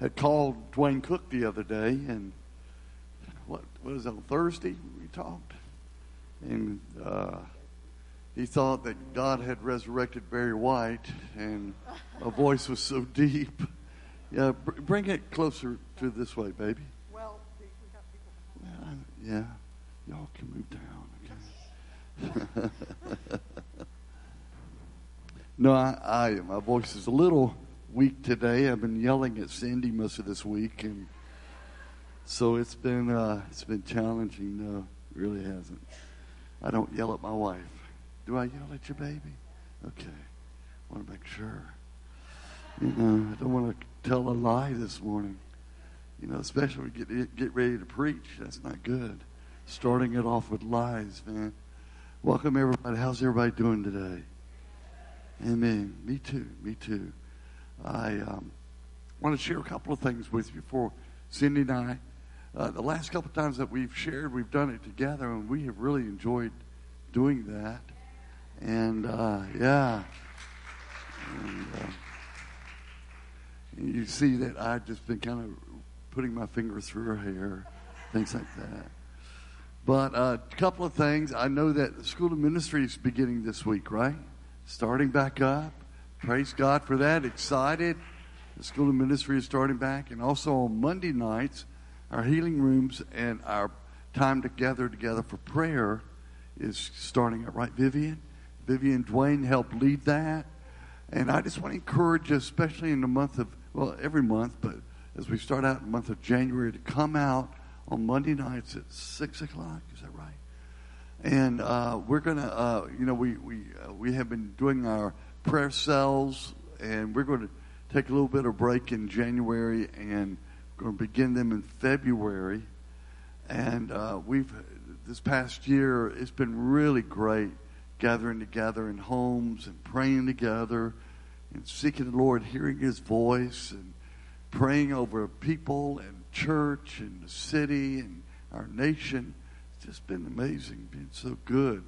had called Dwayne Cook the other day, and what, was it, on Thursday we talked? And uh, he thought that God had resurrected Barry White, and my voice was so deep. Yeah, br- bring it closer to this way, baby. Well, we we got people. Well, yeah, y'all can move down, okay? no, I, I, my voice is a little weak today. I've been yelling at Sandy most of this week, and so it's been uh, it's been challenging. No, really hasn't. I don't yell at my wife. Do I yell at your baby? Okay, I want to make sure. You know, I don't want to tell a lie this morning. You know, especially when we get get ready to preach. That's not good. Starting it off with lies, man. Welcome everybody. How's everybody doing today? Amen. Me too. Me too. I um, want to share a couple of things with you before Cindy and I. Uh, the last couple of times that we've shared, we've done it together, and we have really enjoyed doing that. And uh, yeah, and, uh, you see that I've just been kind of putting my finger through her hair, things like that. But uh, a couple of things. I know that the School of Ministry is beginning this week, right? Starting back up. Praise God for that. Excited. The School of Ministry is starting back. And also on Monday nights, our healing rooms and our time together together for prayer is starting up, right, Vivian? Vivian Dwayne helped lead that. And I just want to encourage you, especially in the month of, well, every month, but as we start out in the month of January, to come out on Monday nights at 6 o'clock. Is that right? And uh, we're going to, uh, you know, we, we, uh, we have been doing our prayer cells, and we're going to take a little bit of break in January and going to begin them in February. And uh, we've, this past year, it's been really great gathering together in homes and praying together and seeking the Lord, hearing His voice and praying over people and church and the city and our nation. It's just been amazing, been so good.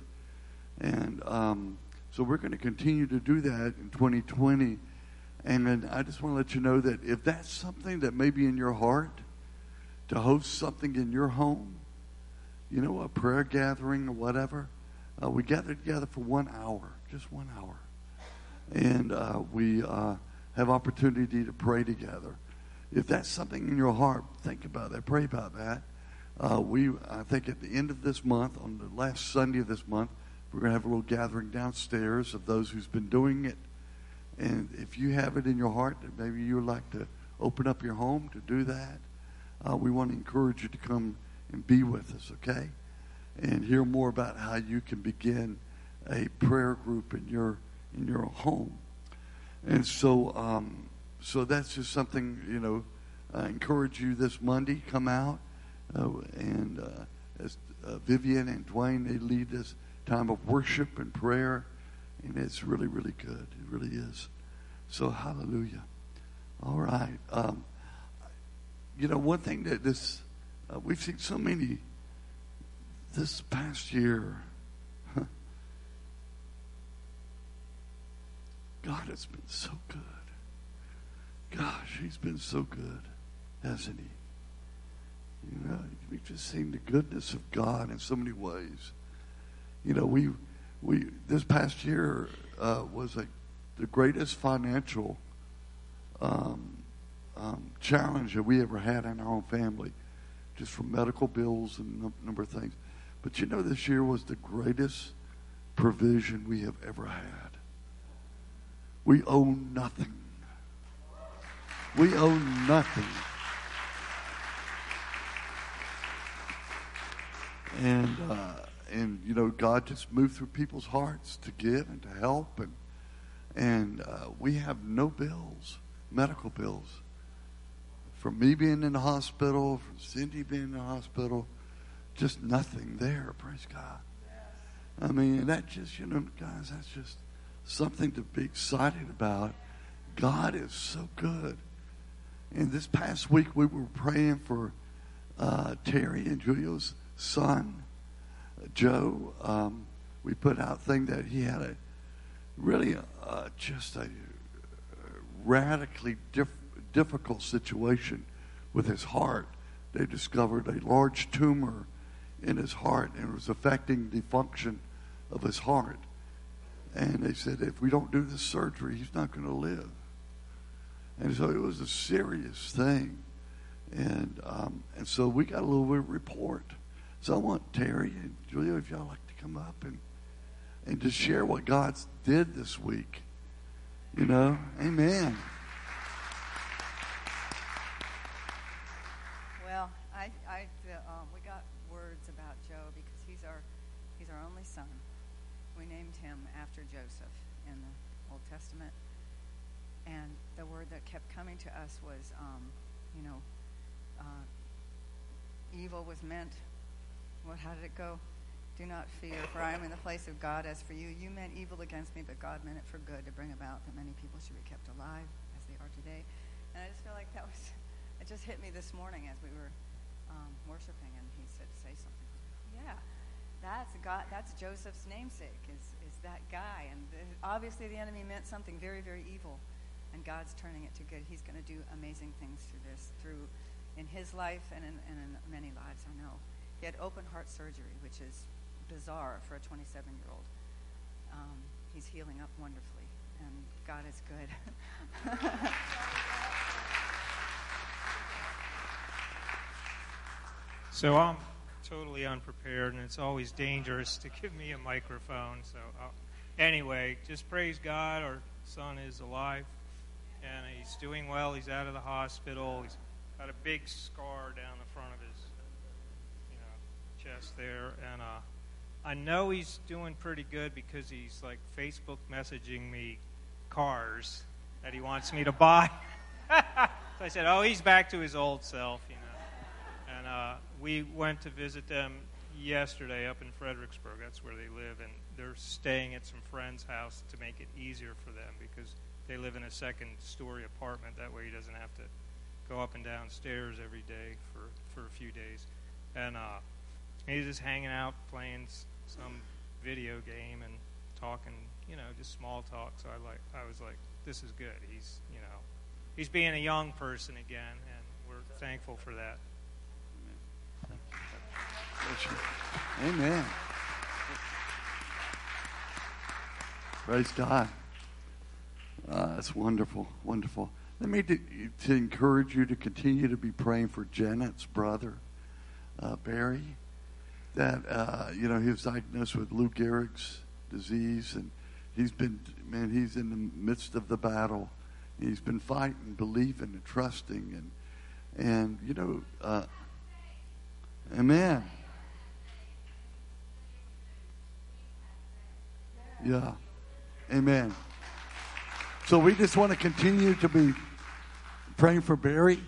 And um, so we're going to continue to do that in 2020. And I just want to let you know that if that's something that may be in your heart, to host something in your home, you know, a prayer gathering or whatever, uh, we gather together for one hour, just one hour. And uh, we uh, have opportunity to pray together. If that's something in your heart, think about that. Pray about that. Uh, we, I think, at the end of this month, on the last Sunday of this month, we're going to have a little gathering downstairs of those who's been doing it. And if you have it in your heart that maybe you would like to open up your home to do that, uh, we want to encourage you to come and be with us, okay? And hear more about how you can begin a prayer group in your in your home. And so, um, so that's just something you know. I encourage you this Monday, come out, uh, and uh, as uh, Vivian and Dwayne they lead this time of worship and prayer, and it's really, really good. It really is. So, hallelujah. All right. Um, you know, one thing that this, uh, we've seen so many this past year. God has been so good. Gosh, He's been so good, hasn't He? You know, we've just seen the goodness of God in so many ways. You know, we we this past year uh, was a, the greatest financial um, um, challenge that we ever had in our own family, just from medical bills and a number of things. But you know, this year was the greatest provision we have ever had. We owe nothing. We owe nothing. And uh, and you know, God just moved through people's hearts to give and to help, and and uh, we have no bills, medical bills. From me being in the hospital, from Cindy being in the hospital, just nothing there. Praise God. I mean, that just you know, guys, that's just something to be excited about. God is so good. And this past week, we were praying for uh, Terry and Julio's son, Joe. Um, we put out thing that he had a really uh, just a radically diff- difficult situation with his heart. They discovered a large tumor in his heart and it was affecting the function of his heart. And they said, if we don't do this surgery, he's not going to live. And so it was a serious thing. And, um, and so we got a little report. So I want Terry and Julia, if y'all like to come up and, and just share what God did this week. You know, amen. Well, I, I, um, we got words about Joe because he's our, he's our only son. We named him after Joseph in the Old Testament, and the word that kept coming to us was, um, you know, uh, evil was meant. What? How did it go? Do not fear, for I am in the place of God. As for you, you meant evil against me, but God meant it for good to bring about that many people should be kept alive as they are today. And I just feel like that was, it just hit me this morning as we were um, worshiping, and he said, "Say something." Yeah, that's God. That's Joseph's namesake. Is is that guy? And the, obviously, the enemy meant something very, very evil, and God's turning it to good. He's going to do amazing things through this, through in his life and in, and in many lives. I know. He had open heart surgery, which is bizarre for a 27 year old. Um, he's healing up wonderfully, and God is good. so I'm totally unprepared, and it's always dangerous to give me a microphone. So, uh, anyway, just praise God. Our son is alive, and he's doing well. He's out of the hospital. He's got a big scar down the front of his you know, chest there, and uh, I know he's doing pretty good because he's like Facebook messaging me cars that he wants me to buy. so I said, "Oh, he's back to his old self," you know. And uh, we went to visit them yesterday up in Fredericksburg. That's where they live, and they're staying at some friend's house to make it easier for them because they live in a second-story apartment. That way, he doesn't have to go up and down stairs every day for for a few days. And uh, he's just hanging out, playing some video game and talking, you know, just small talk. So I like, I was like, this is good. He's, you know, he's being a young person again, and we're thankful for that. Amen. Praise God. Uh, that's wonderful, wonderful. Let me to, to, encourage you to continue to be praying for Janet's brother, uh, Barry that uh, you know he was diagnosed with Lou Gehrig's disease, and he's been man, he's in the midst of the battle. He's been fighting, believing, and trusting, and and you know, uh, Amen. Yeah, Amen. So we just want to continue to be praying for Barry,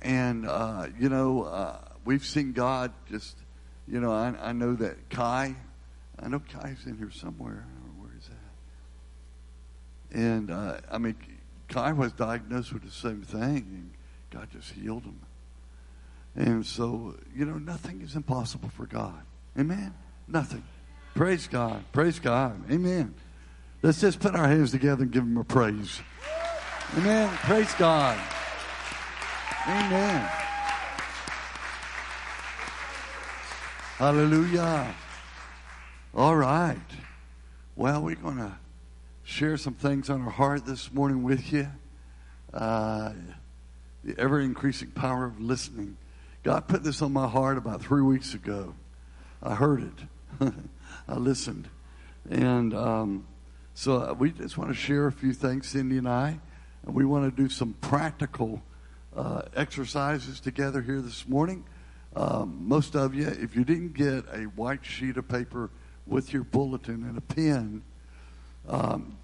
and uh, you know, uh, we've seen God just you know, I, I know that Kai, I know Kai's in here somewhere. Where is that? And uh, I mean, Kai was diagnosed with the same thing, and God just healed him. And so, you know, nothing is impossible for God. Amen? Nothing. Praise God. Praise God. Amen. Let's just put our hands together and give him a praise. Amen. Praise God. Amen. Hallelujah. All right. Well, we're going to share some things on our heart this morning with you. Uh, the ever increasing power of listening. God put this on my heart about three weeks ago. I heard it, I listened. And um, so we just want to share a few things, Cindy and I. And we want to do some practical uh, exercises together here this morning. Um, most of you, if you didn't get a white sheet of paper with your bulletin and a pen, um,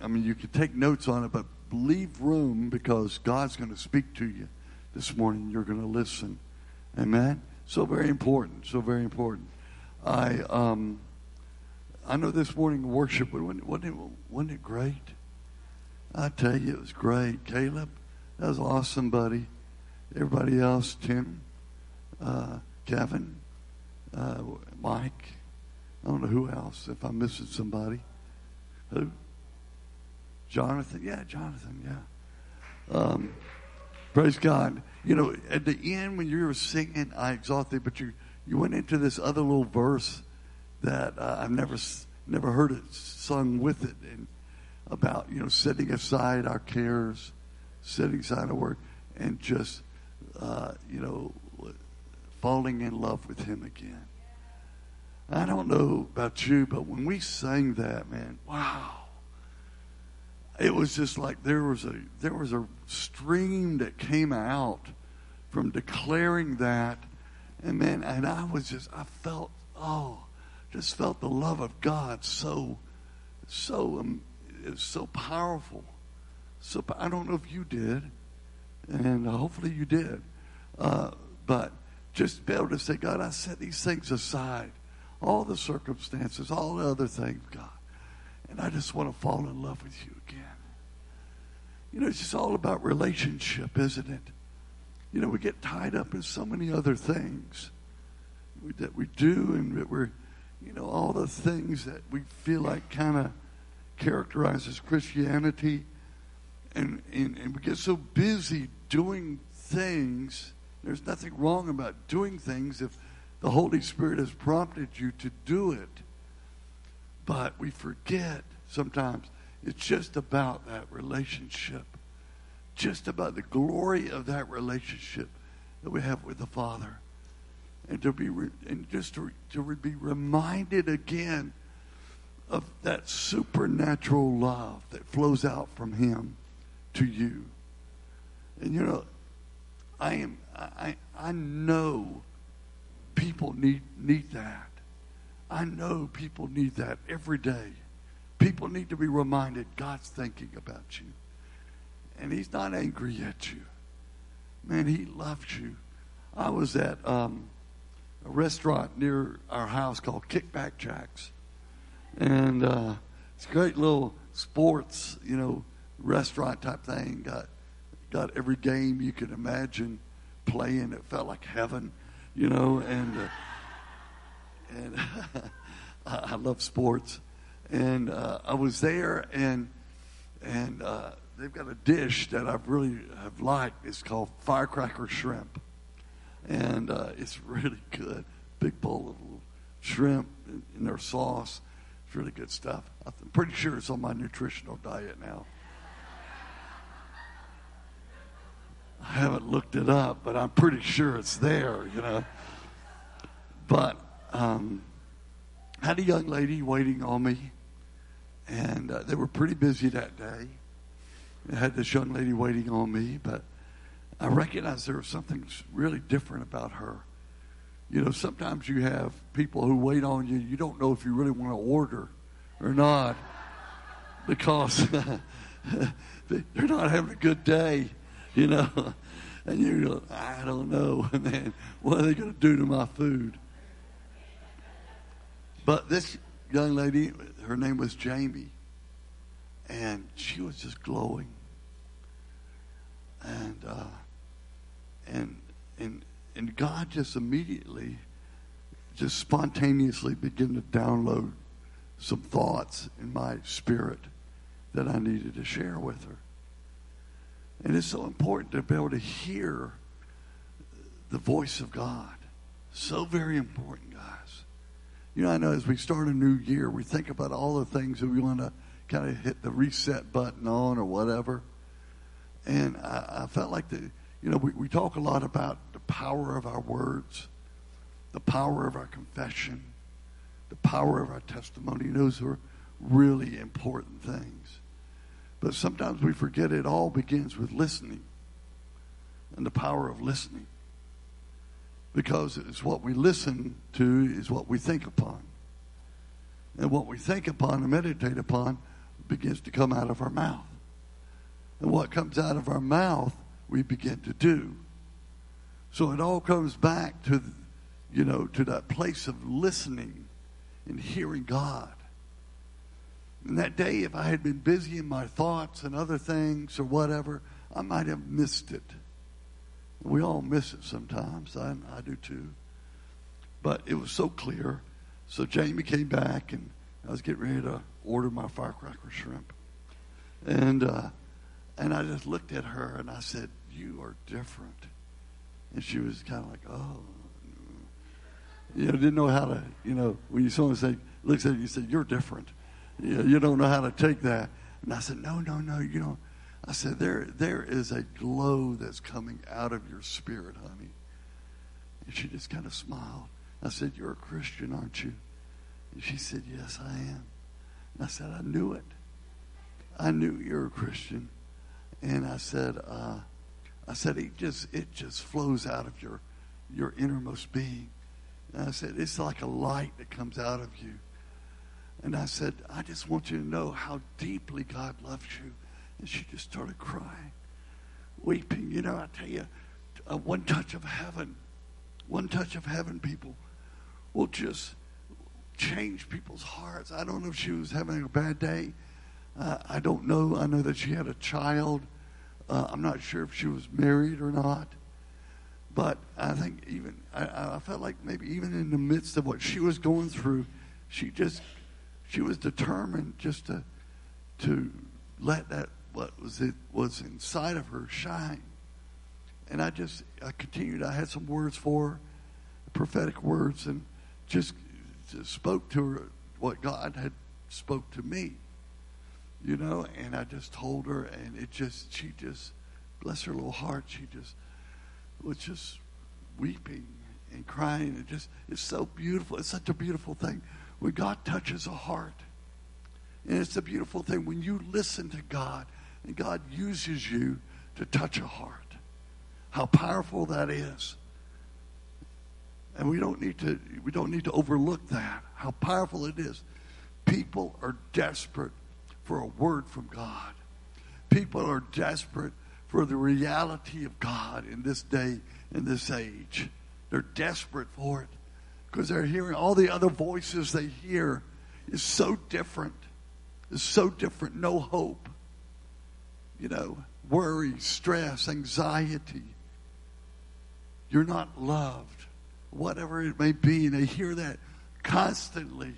I mean, you could take notes on it, but leave room because God's going to speak to you this morning. You're going to listen. Amen? So very important. So very important. I um, I know this morning worship, wasn't it, wasn't it, wasn't it great? I tell you, it was great. Caleb, that was awesome, buddy. Everybody else, Tim, uh, Kevin, uh, Mike. I don't know who else. If I'm missing somebody, who? Jonathan. Yeah, Jonathan. Yeah. Um, Praise God. You know, at the end when you were singing, I exalt thee, but you, you went into this other little verse that uh, I've never never heard it sung with it, and about you know setting aside our cares, setting aside our work, and just uh, you know falling in love with Him again. I don't know about you, but when we sang that, man, wow. It was just like there was a there was a stream that came out from declaring that and man and I was just I felt oh just felt the love of God so so um, so powerful. So I don't know if you did, and hopefully you did, uh, but just be able to say, God, I set these things aside all the circumstances, all the other things, God. And I just want to fall in love with you again. You know, it's just all about relationship, isn't it? You know, we get tied up in so many other things that we do, and that we're, you know, all the things that we feel like kind of characterizes Christianity. And, and, and we get so busy doing things. There's nothing wrong about doing things if the Holy Spirit has prompted you to do it. But we forget sometimes it's just about that relationship, just about the glory of that relationship that we have with the Father. And to be re- and just to, to be reminded again of that supernatural love that flows out from Him to you. And you know, I am I I know people need need that. I know people need that every day. People need to be reminded God's thinking about you. And He's not angry at you. Man, He loves you. I was at um, a restaurant near our house called Kickback Jacks. And uh, it's a great little sports, you know, restaurant type thing. Got, got every game you could imagine playing. It felt like heaven you know, and uh, and I love sports, and uh, I was there, and and uh, they've got a dish that I really have liked. It's called firecracker shrimp, and uh, it's really good. Big bowl of shrimp in, in their sauce. It's really good stuff. I'm pretty sure it's on my nutritional diet now. I haven't looked it up, but I'm pretty sure it's there, you know. But um, I had a young lady waiting on me, and uh, they were pretty busy that day. I had this young lady waiting on me, but I recognized there was something really different about her. You know, sometimes you have people who wait on you, you don't know if you really want to order or not because they're not having a good day you know. And you go, I don't know, man. What are they going to do to my food? But this young lady, her name was Jamie, and she was just glowing. And uh, and and and God just immediately, just spontaneously began to download some thoughts in my spirit that I needed to share with her. And it's so important to be able to hear the voice of God. So very important, guys. You know, I know as we start a new year, we think about all the things that we want to kind of hit the reset button on or whatever. And I, I felt like the, you know, we, we talk a lot about the power of our words, the power of our confession, the power of our testimony. Those are really important things. But sometimes we forget it all begins with listening and the power of listening. Because it's what we listen to is what we think upon. And what we think upon and meditate upon begins to come out of our mouth. And what comes out of our mouth, we begin to do. So it all comes back to, you know, to that place of listening and hearing God. And that day, if I had been busy in my thoughts and other things or whatever, I might have missed it. We all miss it sometimes. I, I do too. But it was so clear. So Jamie came back, and I was getting ready to order my firecracker shrimp. And, uh, and I just looked at her and I said, You are different. And she was kind of like, Oh. You know, didn't know how to, you know, when you someone say, looks at you, you say, You're different. You, you don't know how to take that. And I said, No, no, no, you know. I said, there, there is a glow that's coming out of your spirit, honey. And she just kind of smiled. I said, You're a Christian, aren't you? And she said, Yes, I am. And I said, I knew it. I knew you're a Christian. And I said, uh, I said, it just it just flows out of your your innermost being. And I said, it's like a light that comes out of you. And I said, I just want you to know how deeply God loves you. And she just started crying, weeping. You know, I tell you, uh, one touch of heaven, one touch of heaven, people, will just change people's hearts. I don't know if she was having a bad day. Uh, I don't know. I know that she had a child. Uh, I'm not sure if she was married or not. But I think even, I, I felt like maybe even in the midst of what she was going through, she just, she was determined just to, to let that, what was it, was inside of her shine. And I just, I continued, I had some words for her, prophetic words, and just spoke to her what God had spoke to me, you know, and I just told her, and it just, she just, bless her little heart, she just was just weeping and crying. It just, it's so beautiful. It's such a beautiful thing when God touches a heart. And it's a beautiful thing when you listen to God and God uses you to touch a heart. How powerful that is. And we don't need to we don't need to overlook that, how powerful it is. People are desperate for a word from God. People are desperate for the reality of God in this day, in this age. They're desperate for it because they're hearing all the other voices they hear is so different. Is so different. No hope. You know, worry, stress, anxiety. You're not loved whatever it may be. And they hear that constantly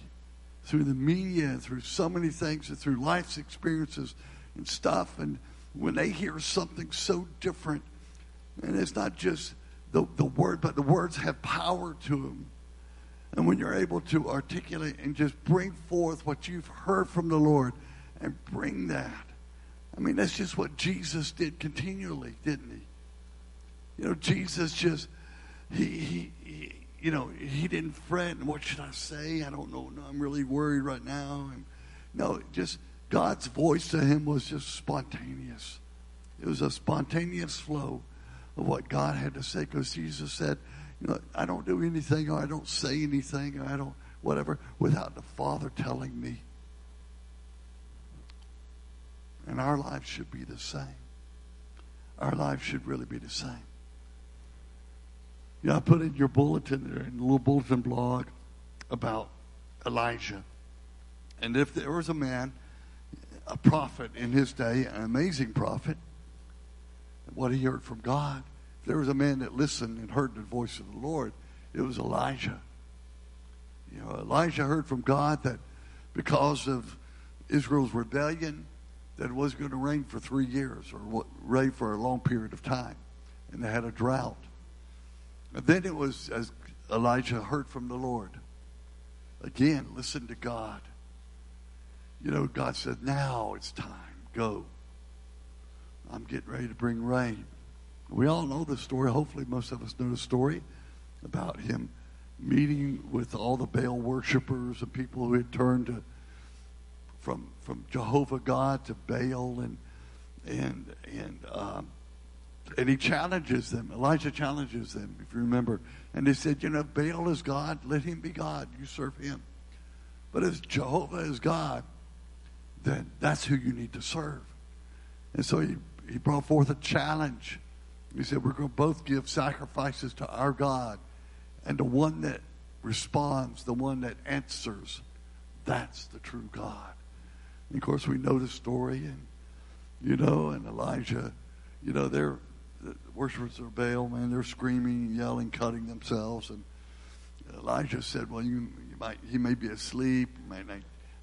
through the media through so many things and through life's experiences and stuff. And when they hear something so different, and it's not just the, the word, but the words have power to them. And when you're able to articulate and just bring forth what you've heard from the Lord and bring that. I mean, that's just what Jesus did continually, didn't he? You know, Jesus just he, he, he, you know, he didn't fret. And what should I say? I don't know. No, I'm really worried right now. No, just God's voice to him was just spontaneous. It was a spontaneous flow of what God had to say because Jesus said, I don't do anything or I don't say anything or I don't whatever without the Father telling me. And our lives should be the same. Our lives should really be the same. You know, I put in your bulletin there, in the little bulletin blog about Elijah. And if there was a man, a prophet in his day, an amazing prophet, what he heard from God, if there was a man that listened and heard the voice of the Lord, it was Elijah. You know, Elijah heard from God that because of Israel's rebellion, that it was going to rain for three years or rain for a long period of time. And they had a drought. And then it was as Elijah heard from the Lord. Again, listen to God. You know, God said, now it's time. Go. I'm getting ready to bring rain. We all know the story. Hopefully, most of us know the story about him meeting with all the Baal worshippers and people who had turned to, from from Jehovah God to Baal and and and um, and he challenges them. Elijah challenges them, if you remember. And they said, you know, Baal is God, let him be God. You serve him. But if Jehovah is God, then that's who you need to serve. And so he, he brought forth a challenge. He said, We're going to both give sacrifices to our God. And the one that responds, the one that answers, that's the true God. And of course, we know the story, and you know, and Elijah, you know, they're the worshippers of Baal, man, they're screaming, and yelling, cutting themselves. And Elijah said, well, you, you might, he may be asleep. Might,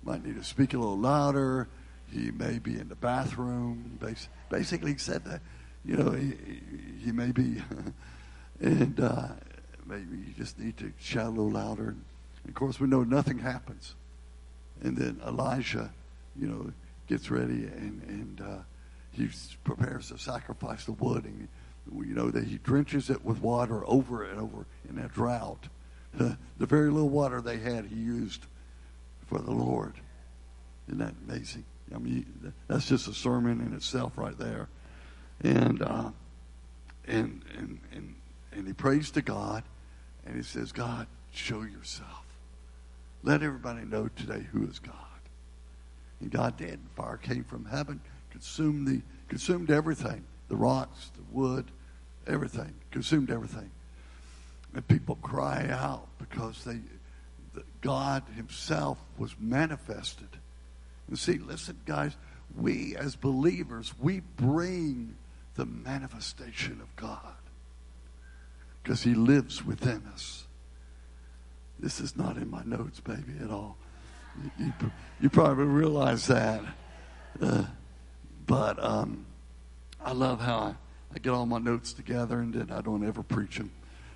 might need to speak a little louder. He may be in the bathroom. Basically, he said that you know, he may be, and uh, maybe you just need to shout a little louder. And of course, we know nothing happens. And then Elijah, you know, gets ready and, and uh, he prepares to sacrifice the wood. And, you know, that he drenches it with water over and over in that drought. The very little water they had, he used for the Lord. Isn't that amazing? I mean, that's just a sermon in itself right there. And, uh, and, and, and, and he prays to God and he says, God, show yourself. Let everybody know today who is God. And God did. Fire came from heaven, consumed the consumed everything. The rocks, the wood, everything. Consumed everything. And people cry out because they God Himself was manifested. And see, listen, guys, we as believers, we bring the manifestation of God because He lives within us. This is not in my notes, baby, at all. You, you, you probably realize that. Uh, but um, I love how I, I get all my notes together and then I don't ever preach them.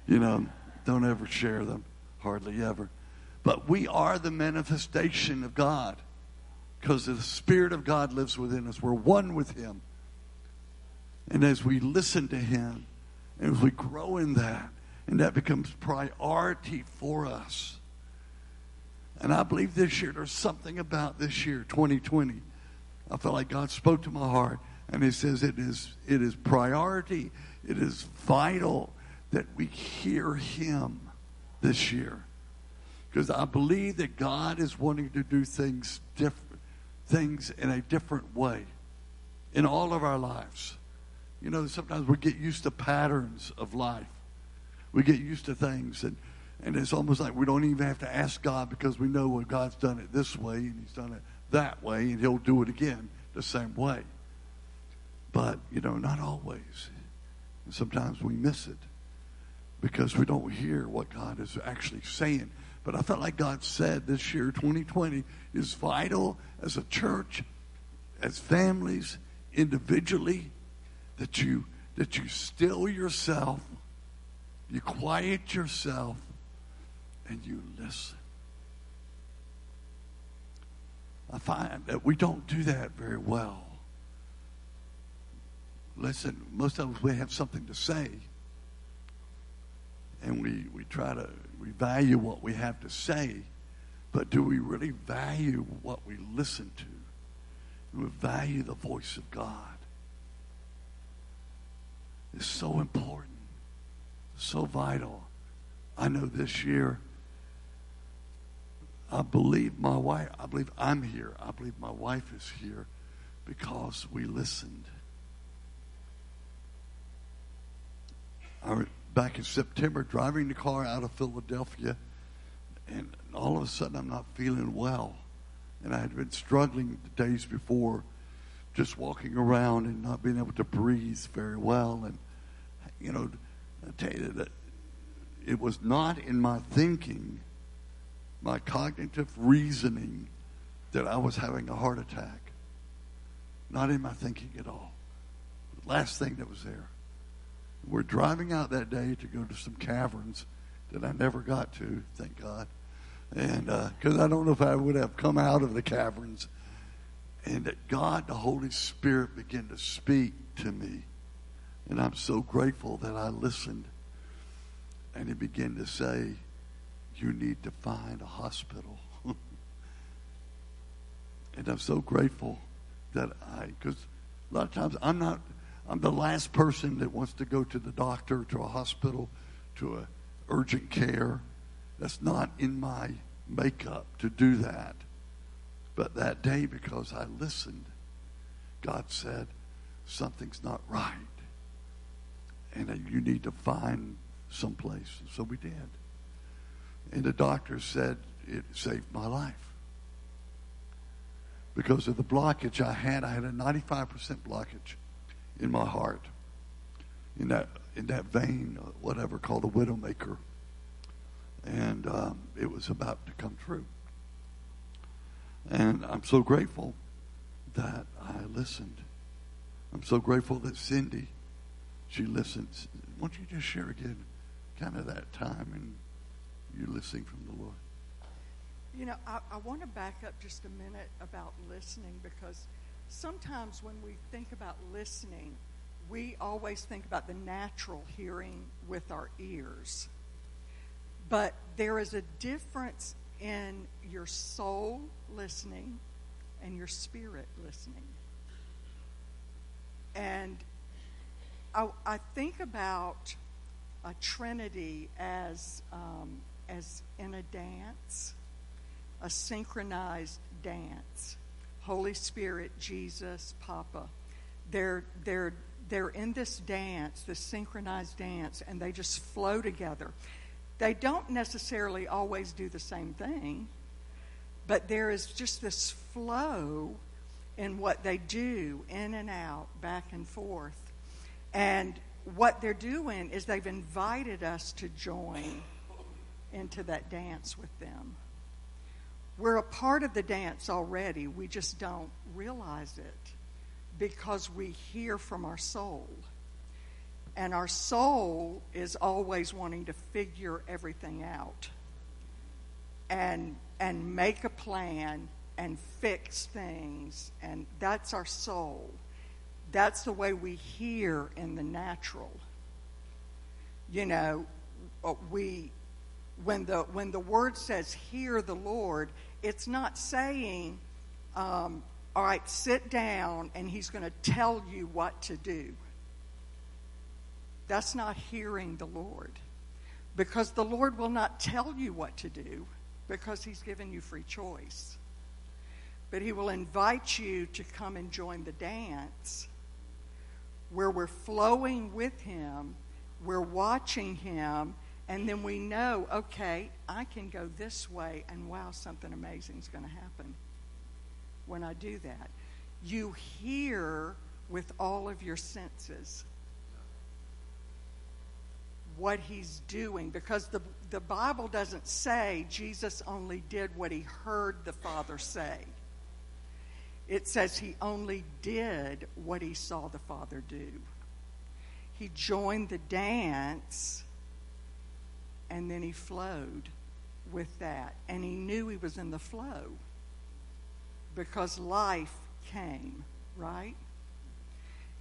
You know, don't ever share them, hardly ever. But we are the manifestation of God because the Spirit of God lives within us. We're one with Him. And as we listen to Him, and as we grow in that, and that becomes priority for us. And I believe this year, there's something about this year, 2020. I felt like God spoke to my heart, and He says it is, it is priority, it is vital that we hear Him this year. Because I believe that God is wanting to do things different, things in a different way in all of our lives. You know, sometimes we get used to patterns of life. We get used to things, and, and it's almost like we don't even have to ask God because we know well, God's done it this way and He's done it that way, and He'll do it again the same way. But, you know, not always. And sometimes we miss it because we don't hear what God is actually saying. But I felt like God said this year, 2020, is vital as a church, as families, individually, that you that you still yourself, you quiet yourself, and you listen. I find that we don't do that very well. Listen, most of us we have something to say, and we, we try to we value what we have to say, but do we really value what we listen to? Do we value the voice of God? Is so important, so vital. I know this year, I believe my wife, I believe I'm here. I believe my wife is here because we listened. I, was back in September, driving the car out of Philadelphia, and all of a sudden I'm not feeling well. And I had been struggling the days before just walking around and not being able to breathe very well. And, you know, I tell you that it was not in my thinking, my cognitive reasoning, that I was having a heart attack. Not in my thinking at all. The last thing that was there. We're driving out that day to go to some caverns that I never got to, thank God. And because uh, I don't know if I would have come out of the caverns and that God, the Holy Spirit, began to speak to me. And I'm so grateful that I listened. And He began to say, You need to find a hospital. and I'm so grateful that I, because a lot of times I'm not, I'm the last person that wants to go to the doctor, to a hospital, to a urgent care. That's not in my makeup to do that. But that day, because I listened, God said, something's not right. And you need to find someplace. And so we did. And the doctor said it saved my life. Because of the blockage I had, I had a 95% blockage in my heart, in that, in that vein, whatever, called a widowmaker. And um, it was about to come true. And I'm so grateful that I listened. I'm so grateful that Cindy she listened. Why don't you just share again kind of that time and you're listening from the Lord? You know, I, I want to back up just a minute about listening because sometimes when we think about listening, we always think about the natural hearing with our ears. But there is a difference in your soul listening and your spirit listening. And I, I think about a trinity as, um, as in a dance, a synchronized dance. Holy Spirit, Jesus, Papa. They're, they're, they're in this dance, this synchronized dance, and they just flow together. They don't necessarily always do the same thing, but there is just this flow in what they do, in and out, back and forth. And what they're doing is they've invited us to join into that dance with them. We're a part of the dance already, we just don't realize it because we hear from our soul. And our soul is always wanting to figure everything out and, and make a plan and fix things. And that's our soul. That's the way we hear in the natural. You know, uh, we when the when the word says hear the Lord, it's not saying, um, all right, sit down and he's going to tell you what to do. That's not hearing the Lord. Because the Lord will not tell you what to do because He's given you free choice. But He will invite you to come and join the dance where we're flowing with Him, we're watching Him, and then we know, okay, I can go this way, and wow, something amazing is going to happen when I do that. You hear with all of your senses what he's doing because the, the Bible doesn't say Jesus only did what he heard the Father say. It says he only did what he saw the Father do. He joined the dance and then he flowed with that. And he knew he was in the flow because life came, right?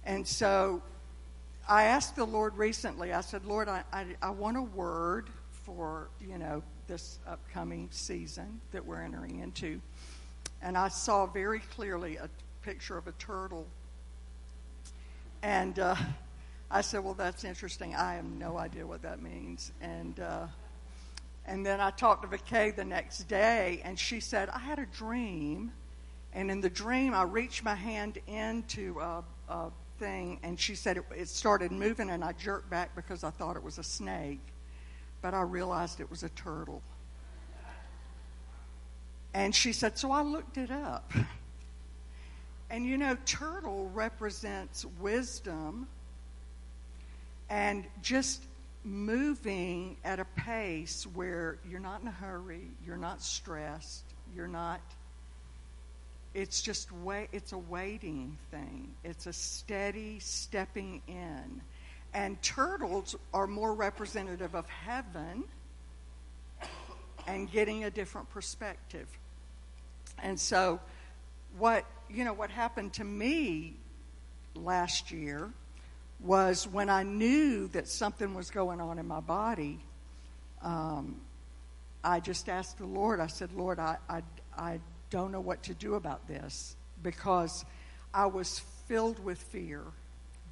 And so I asked the Lord recently, I said, Lord, I, I, I, want a word for, you know, this upcoming season that we're entering into. And I saw very clearly a picture of a turtle. And uh, I said, well, that's interesting. I have no idea what that means. And, uh, and then I talked to VK the next day, and she said, I had a dream. And in the dream, I reached my hand into a, a thing, and she said it, it started moving, and I jerked back because I thought it was a snake, but I realized it was a turtle. And she said, So I looked it up. And you know, turtle represents wisdom and just moving at a pace where you're not in a hurry, you're not stressed, you're not it's just wait, it's a waiting thing. It's a steady stepping in. And turtles are more representative of heaven and getting a different perspective. And so what you know what happened to me last year was when I knew that something was going on in my body, um, I just asked the Lord, I said, Lord, I, I, I don't know what to do about this because I was filled with fear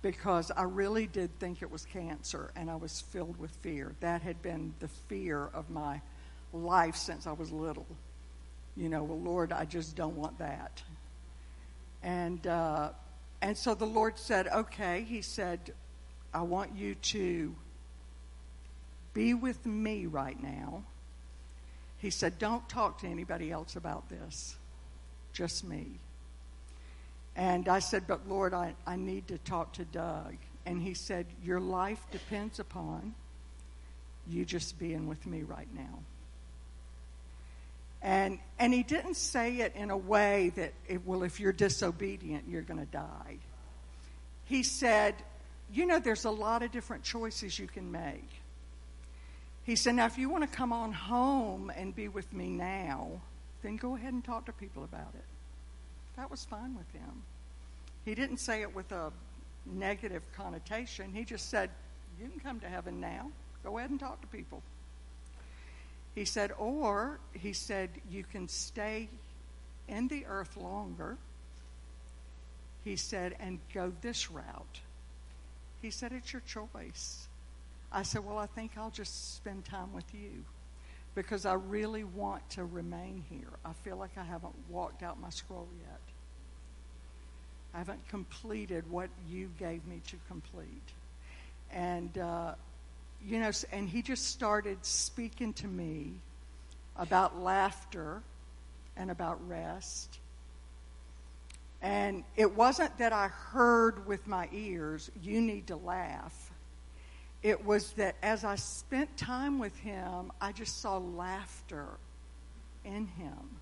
because I really did think it was cancer and I was filled with fear. That had been the fear of my life since I was little. You know, well, Lord, I just don't want that. And, uh, and so the Lord said, okay, He said, I want you to be with me right now he said, Don't talk to anybody else about this, just me. And I said, But Lord, I, I need to talk to Doug. And he said, Your life depends upon you just being with me right now. And, and he didn't say it in a way that, it, well, if you're disobedient, you're going to die. He said, You know, there's a lot of different choices you can make. He said, Now, if you want to come on home and be with me now, then go ahead and talk to people about it. That was fine with him. He didn't say it with a negative connotation. He just said, You can come to heaven now. Go ahead and talk to people. He said, Or, he said, you can stay in the earth longer. He said, and go this route. He said, It's your choice. I said, Well, I think I'll just spend time with you because I really want to remain here. I feel like I haven't walked out my scroll yet. I haven't completed what you gave me to complete. And, uh, you know, and he just started speaking to me about laughter and about rest. And it wasn't that I heard with my ears, you need to laugh. It was that as I spent time with him, I just saw laughter in him.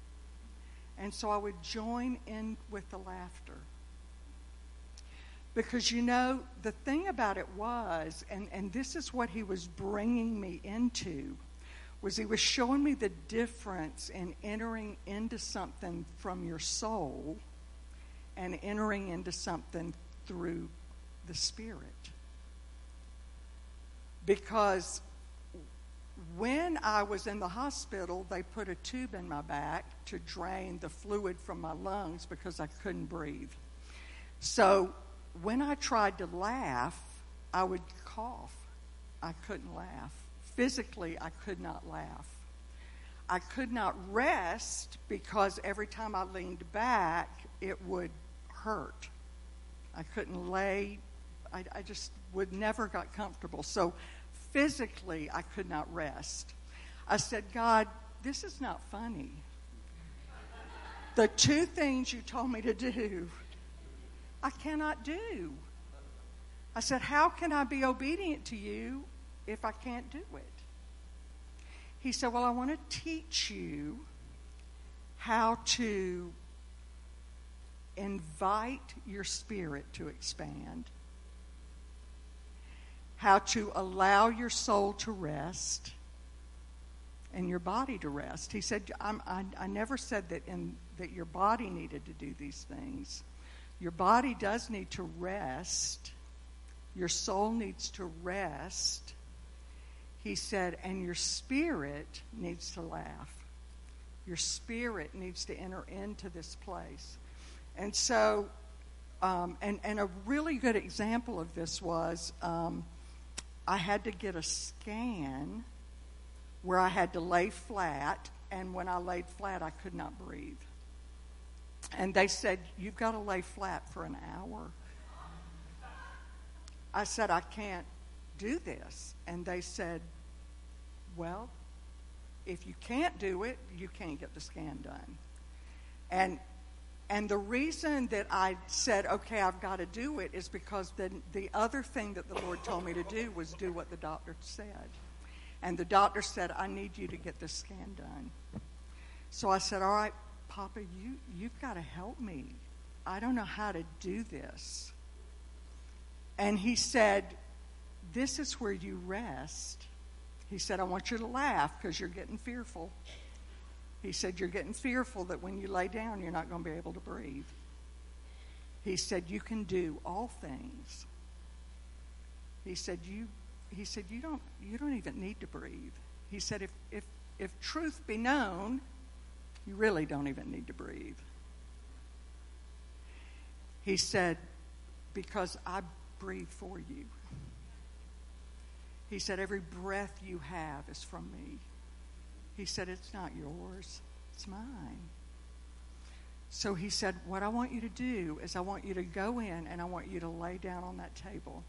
And so I would join in with the laughter. Because you know, the thing about it was, and, and this is what he was bringing me into, was he was showing me the difference in entering into something from your soul and entering into something through the Spirit. Because when I was in the hospital, they put a tube in my back to drain the fluid from my lungs because I couldn't breathe. So when I tried to laugh, I would cough. I couldn't laugh. Physically, I could not laugh. I could not rest because every time I leaned back, it would hurt. I couldn't lay. I, I just would never got comfortable. So physically, I could not rest. I said, God, this is not funny. The two things you told me to do I cannot do. I said, How can I be obedient to you if I can't do it? He said, Well, I want to teach you how to invite your spirit to expand, how to allow your soul to rest and your body to rest. He said, I, I never said that, in, that your body needed to do these things. Your body does need to rest. Your soul needs to rest. He said, and your spirit needs to laugh. Your spirit needs to enter into this place. And so, um, and, and a really good example of this was um, I had to get a scan where I had to lay flat, and when I laid flat, I could not breathe. And they said, You've got to lay flat for an hour. I said, I can't do this. And they said, Well, if you can't do it, you can't get the scan done. And and the reason that I said, okay, I've got to do it is because the, the other thing that the Lord told me to do was do what the doctor said. And the doctor said, I need you to get the scan done. So I said, all right, Papa, you, you've got to help me. I don't know how to do this. And he said, This is where you rest. He said, I want you to laugh because you're getting fearful. He said, You're getting fearful that when you lay down, you're not going to be able to breathe. He said, You can do all things. He said, You he said, You don't you don't even need to breathe. He said, If if if truth be known, you really don't even need to breathe. He said, Because I breathe for you. He said, Every breath you have is from me. He said, It's not yours, it's mine. So he said, What I want you to do is I want you to go in and I want you to lay down on that table.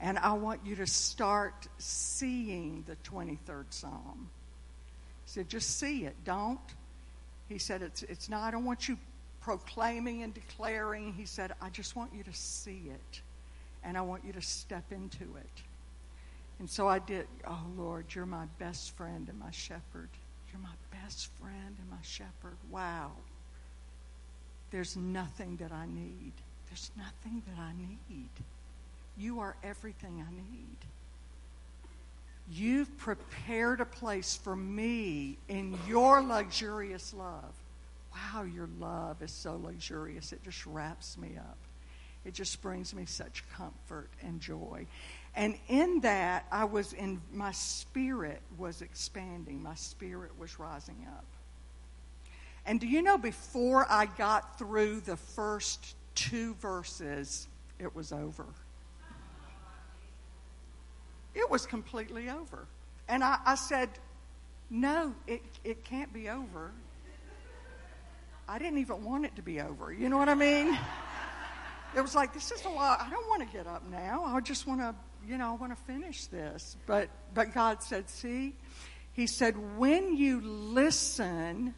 And I want you to start seeing the 23rd Psalm. He said, Just see it. Don't he said, it's, it's not, I don't want you proclaiming and declaring. He said, I just want you to see it. And I want you to step into it. And so I did, oh Lord, you're my best friend and my shepherd. You're my best friend and my shepherd. Wow. There's nothing that I need. There's nothing that I need. You are everything I need. You've prepared a place for me in your luxurious love. Wow, your love is so luxurious. It just wraps me up. It just brings me such comfort and joy. And in that, I was in, my spirit was expanding, my spirit was rising up. And do you know, before I got through the first two verses, it was over. It was completely over. And I, I said, No, it, it can't be over. I didn't even want it to be over. You know what I mean? It was like, this is a lot. I don't want to get up now. I just want to, you know, I want to finish this. But, but God said, see, He said, when you listen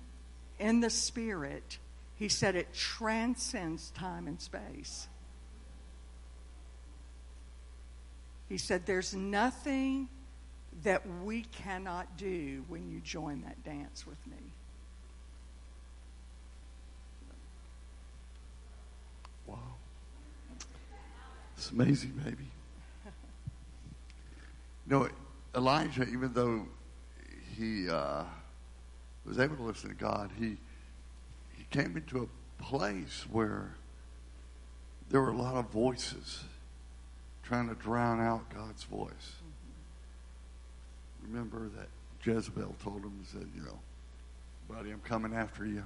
in the Spirit, He said it transcends time and space. He said, There's nothing that we cannot do when you join that dance with me. Wow. It's amazing, baby. You know, Elijah, even though he uh, was able to listen to God, he he came into a place where there were a lot of voices trying to drown out God's voice. Remember that Jezebel told him, said, you know, buddy, I'm coming after you.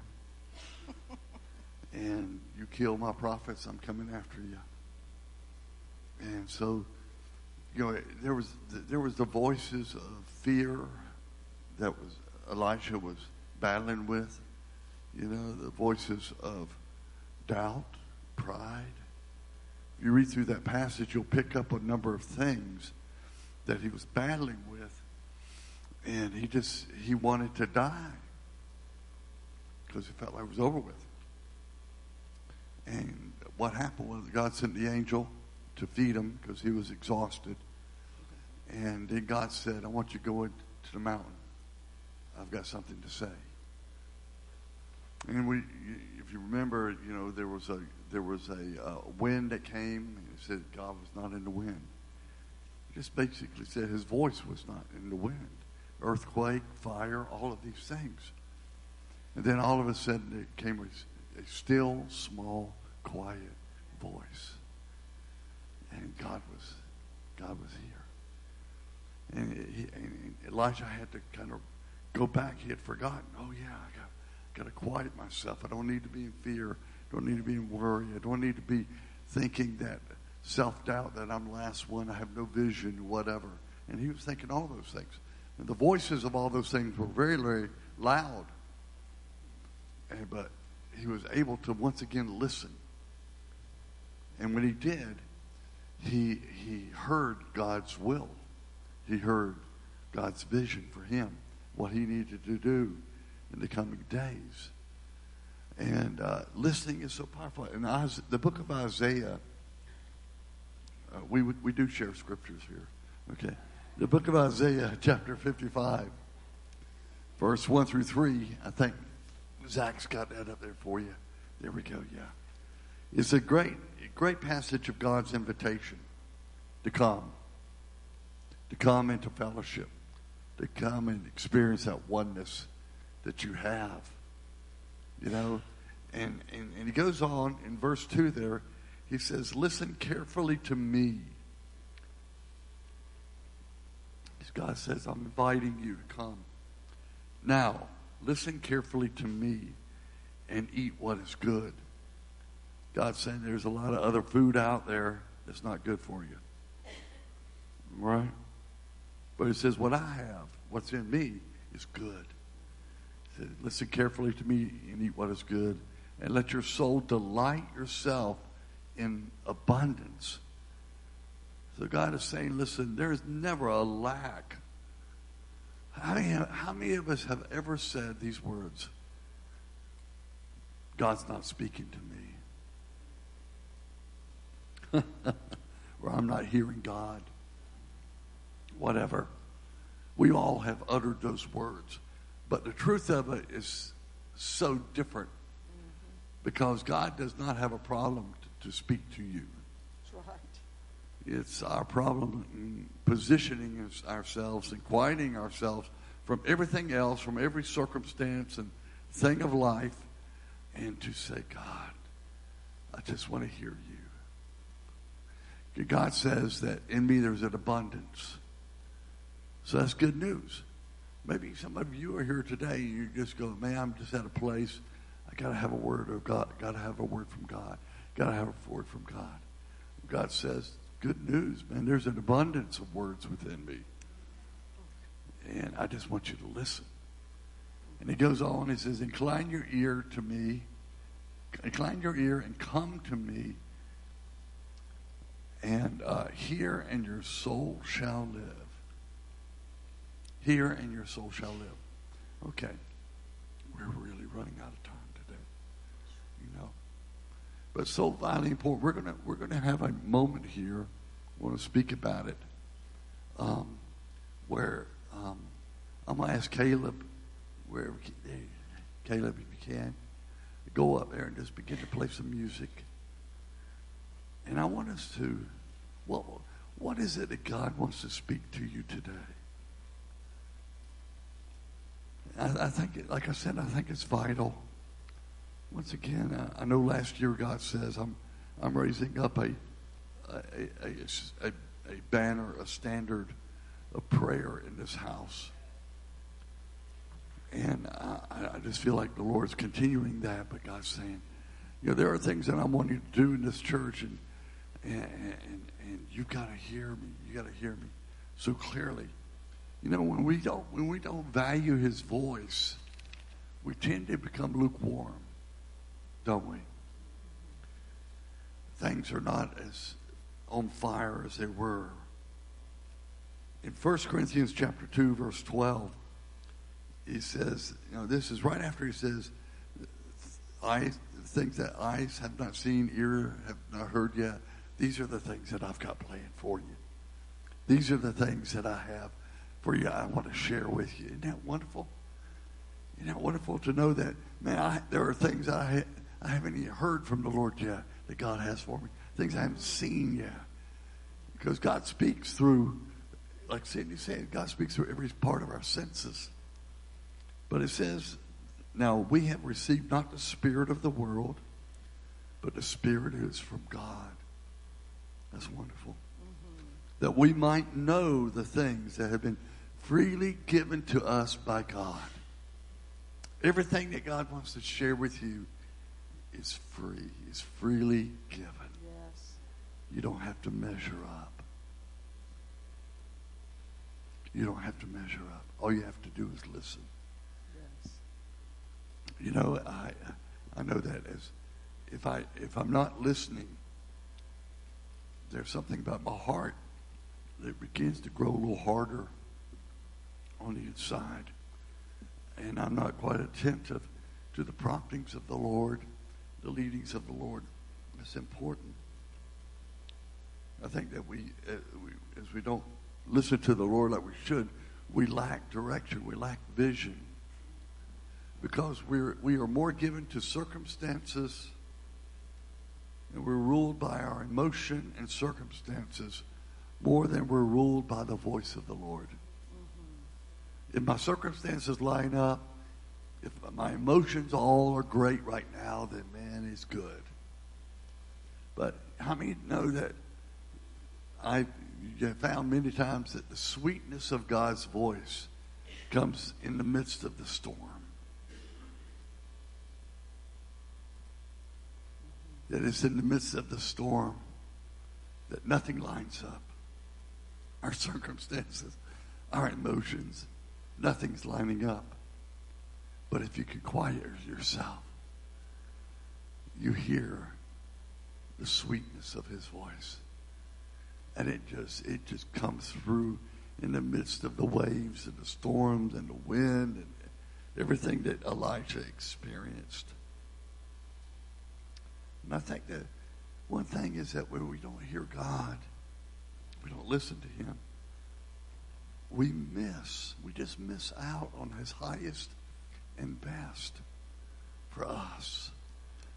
and you kill my prophets, I'm coming after you. And so, you know, there was there was the voices of fear that was Elisha was battling with. You know, the voices of doubt, pride. If you read through that passage, you'll pick up a number of things that he was battling with, and he just he wanted to die because he felt like it was over with. And what happened was God sent the angel to feed him because he was exhausted. And then God said, I want you to go into the mountain. I've got something to say. And we, if you remember, you know, there was a there was a uh, wind that came, and it said God was not in the wind. It just basically said his voice was not in the wind. Earthquake, fire, all of these things. And then all of a sudden there came a, a still, small, quiet voice. And God was, God was here. And, he, and Elijah had to kind of go back. He had forgotten. Oh yeah, I got, got to quiet myself. I don't need to be in fear. I Don't need to be in worry. I don't need to be thinking that self doubt that I'm the last one. I have no vision, whatever. And he was thinking all those things. And the voices of all those things were very, very loud. And, but he was able to once again listen. And when he did, he, he heard God's will. He heard God's vision for him, what he needed to do in the coming days. And uh, listening is so powerful. And the book of Isaiah, uh, we, we do share scriptures here. Okay. The book of Isaiah, chapter 55, verse 1 through 3. I think Zach's got that up there for you. There we go, yeah. It's a great, great passage of God's invitation to come, to come into fellowship, to come and experience that oneness that you have. You know, and, and, and he goes on in verse 2 there, he says, Listen carefully to me. God says, I'm inviting you to come. Now, listen carefully to me and eat what is good. God's saying there's a lot of other food out there that's not good for you. Right? But it says, What I have, what's in me, is good. Said, Listen carefully to me and eat what is good, and let your soul delight yourself in abundance. So God is saying, listen, there is never a lack. How many, how many of us have ever said these words? God's not speaking to me. or I'm not hearing God. Whatever. We all have uttered those words. But the truth of it is so different because God does not have a problem to, to speak to you. That's right. It's our problem in positioning ourselves and quieting ourselves from everything else, from every circumstance and thing of life, and to say, God, I just want to hear you. God says that in me there's an abundance. So that's good news. Maybe some of you are here today and you just go, man, I'm just at a place. I got to have a word of God. Got to have a word from God. Got to have a word from God. God says, good news, man. There's an abundance of words within me. And I just want you to listen. And he goes on, he says, Incline your ear to me, incline your ear and come to me, and uh, hear, and your soul shall live. Hear, and your soul shall live. Okay. We're really running out of time today. You know. But so vitally important. We're gonna we're gonna have a moment here. I want to speak about it. Um, where um, I'm gonna ask Caleb, wherever Caleb, if you can, go up there and just begin to play some music. And I want us to, well, what is it that God wants to speak to you today? I, I think, like I said, I think it's vital. Once again, I, I know last year God says I'm, I'm raising up a, a, a, a, a banner, a standard of prayer in this house. And I, I just feel like the Lord's continuing that, but God's saying, you know, there are things that I want you to do in this church, and and and, and you've got to hear me. You got to hear me so clearly. You know, when we don't when we don't value His voice, we tend to become lukewarm, don't we? Things are not as on fire as they were. In 1 Corinthians chapter 2, verse 12, he says, you know, this is right after he says, I think that eyes have not seen, ear have not heard yet. These are the things that I've got planned for you. These are the things that I have for you. I want to share with you. Isn't that wonderful? Isn't that wonderful to know that, man, I, there are things I, I haven't even heard from the Lord yet that God has for me, things I haven't seen yet. Because God speaks through, like Cindy said, God speaks through every part of our senses. But it says, now we have received not the spirit of the world, but the spirit is from God. That's wonderful. Mm-hmm. That we might know the things that have been freely given to us by God. Everything that God wants to share with you is free, is freely given. Yes. You don't have to measure up. You don't have to measure up. All you have to do is listen. Yes. You know, I I know that as if I if I'm not listening, there's something about my heart that begins to grow a little harder on the inside. And I'm not quite attentive to the promptings of the Lord, the leadings of the Lord. It's important. I think that we, uh, we, as we don't listen to the Lord like we should, we lack direction, we lack vision. Because we're, we are more given to circumstances and we're ruled by our emotion and circumstances more than we're ruled by the voice of the Lord. If my circumstances line up, if my emotions all are great right now, then man, it's good. But how many know that I've found many times that the sweetness of God's voice comes in the midst of the storm? That it's in the midst of the storm that nothing lines up. Our circumstances, our emotions, nothing's lining up. But if you can quiet yourself, you hear the sweetness of his voice. And it just it just comes through in the midst of the waves and the storms and the wind and everything that Elijah experienced. And I think that one thing is that when we don't hear God, we don't listen to Him, we miss, we just miss out on His highest and best for us.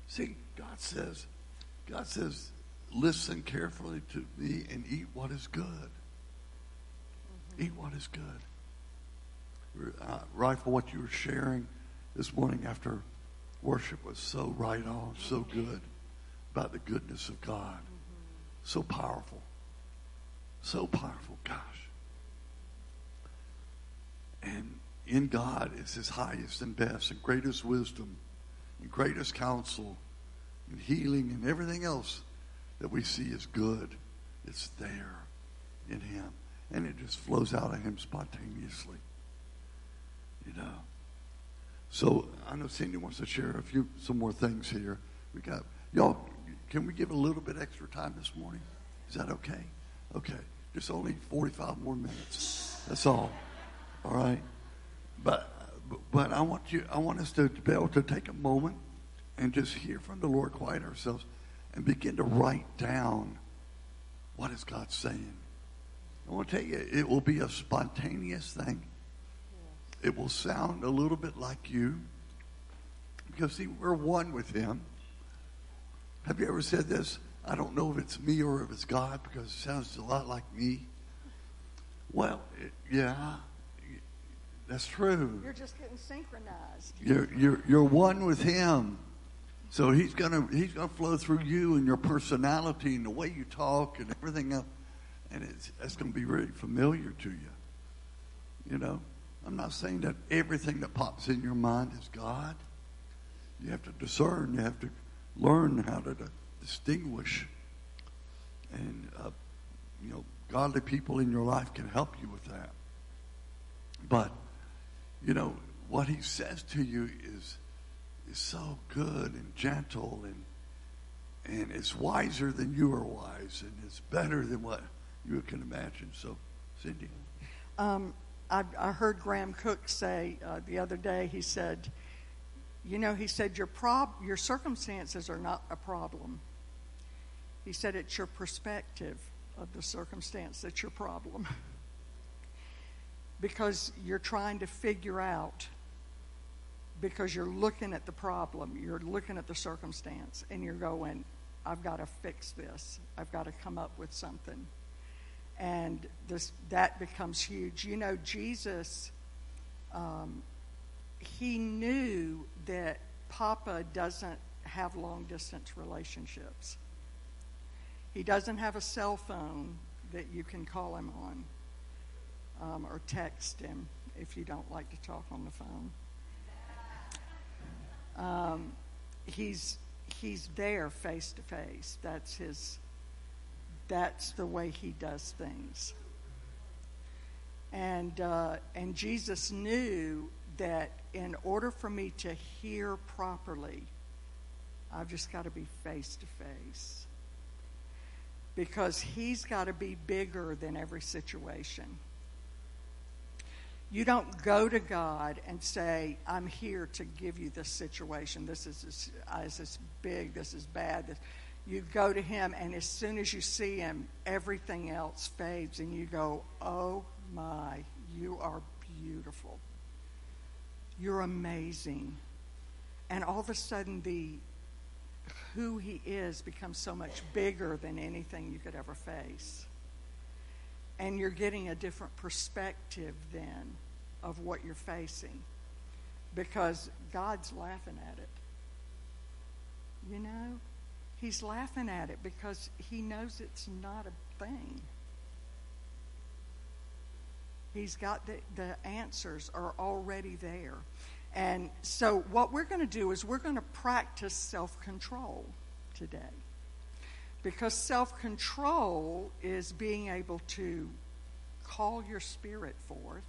See, God says, God says, listen carefully to me and eat what is good. Mm-hmm. Eat what is good. Uh, right for what you were sharing this morning after worship was so right on, so mm-hmm. good about the goodness of God. Mm-hmm. So powerful. So powerful. Gosh. And in God is his highest and best and greatest wisdom and greatest counsel and healing and everything else that we see is good. It's there in him. And it just flows out of him spontaneously. You know. So I know Cindy wants to share a few some more things here. We got y'all can we give a little bit extra time this morning? Is that okay? Okay. Just only 45 more minutes. That's all. All right. But but I want you I want us to be able to take a moment and just hear from the Lord, quiet ourselves, and begin to write down what is God saying. I want to tell you, it will be a spontaneous thing. It will sound a little bit like you because see, we're one with Him. Have you ever said this? I don't know if it's me or if it's God because it sounds a lot like me. Well, it, yeah, that's true. You're just getting synchronized. You're, you're, you're one with Him. So He's going to he's gonna flow through you and your personality and the way you talk and everything else. And it's, it's going to be really familiar to you. You know? I'm not saying that everything that pops in your mind is God. You have to discern. You have to learn how to distinguish. And, uh, you know, godly people in your life can help you with that. But, you know, what he says to you is, is so good and gentle and, and it's wiser than you are wise and it's better than what you can imagine. So, Cindy. Um, I, I, heard Graham Cooke say uh, the other day, he said, you know, he said, your, prob- your circumstances are not a problem. He said, it's your perspective of the circumstance that's your problem. because you're trying to figure out, because you're looking at the problem, you're looking at the circumstance, and you're going, I've got to fix this. I've got to come up with something. And this, that becomes huge. You know, Jesus um, he knew that Papa doesn't have long distance relationships. He doesn't have a cell phone that you can call him on um, or text him if you don't like to talk on the phone. Um, he's he's there face to face. That's his. That's the way he does things. And uh, and Jesus knew that in order for me to hear properly, I've just got to be face to face. Because he's got to be bigger than every situation. You don't go to God and say, I'm here to give you this situation. This is this, uh, is big, this is bad. This. You go to Him, and as soon as you see Him, everything else fades, and you go, Oh my, you are beautiful. You're amazing. And all of a sudden, the who he is becomes so much bigger than anything you could ever face. And you're getting a different perspective then of what you're facing because God's laughing at it. You know? He's laughing at it because he knows it's not a thing. He's got the, the answers are already there. And so, what we're going to do is we're going to practice self control today. Because self control is being able to call your spirit forth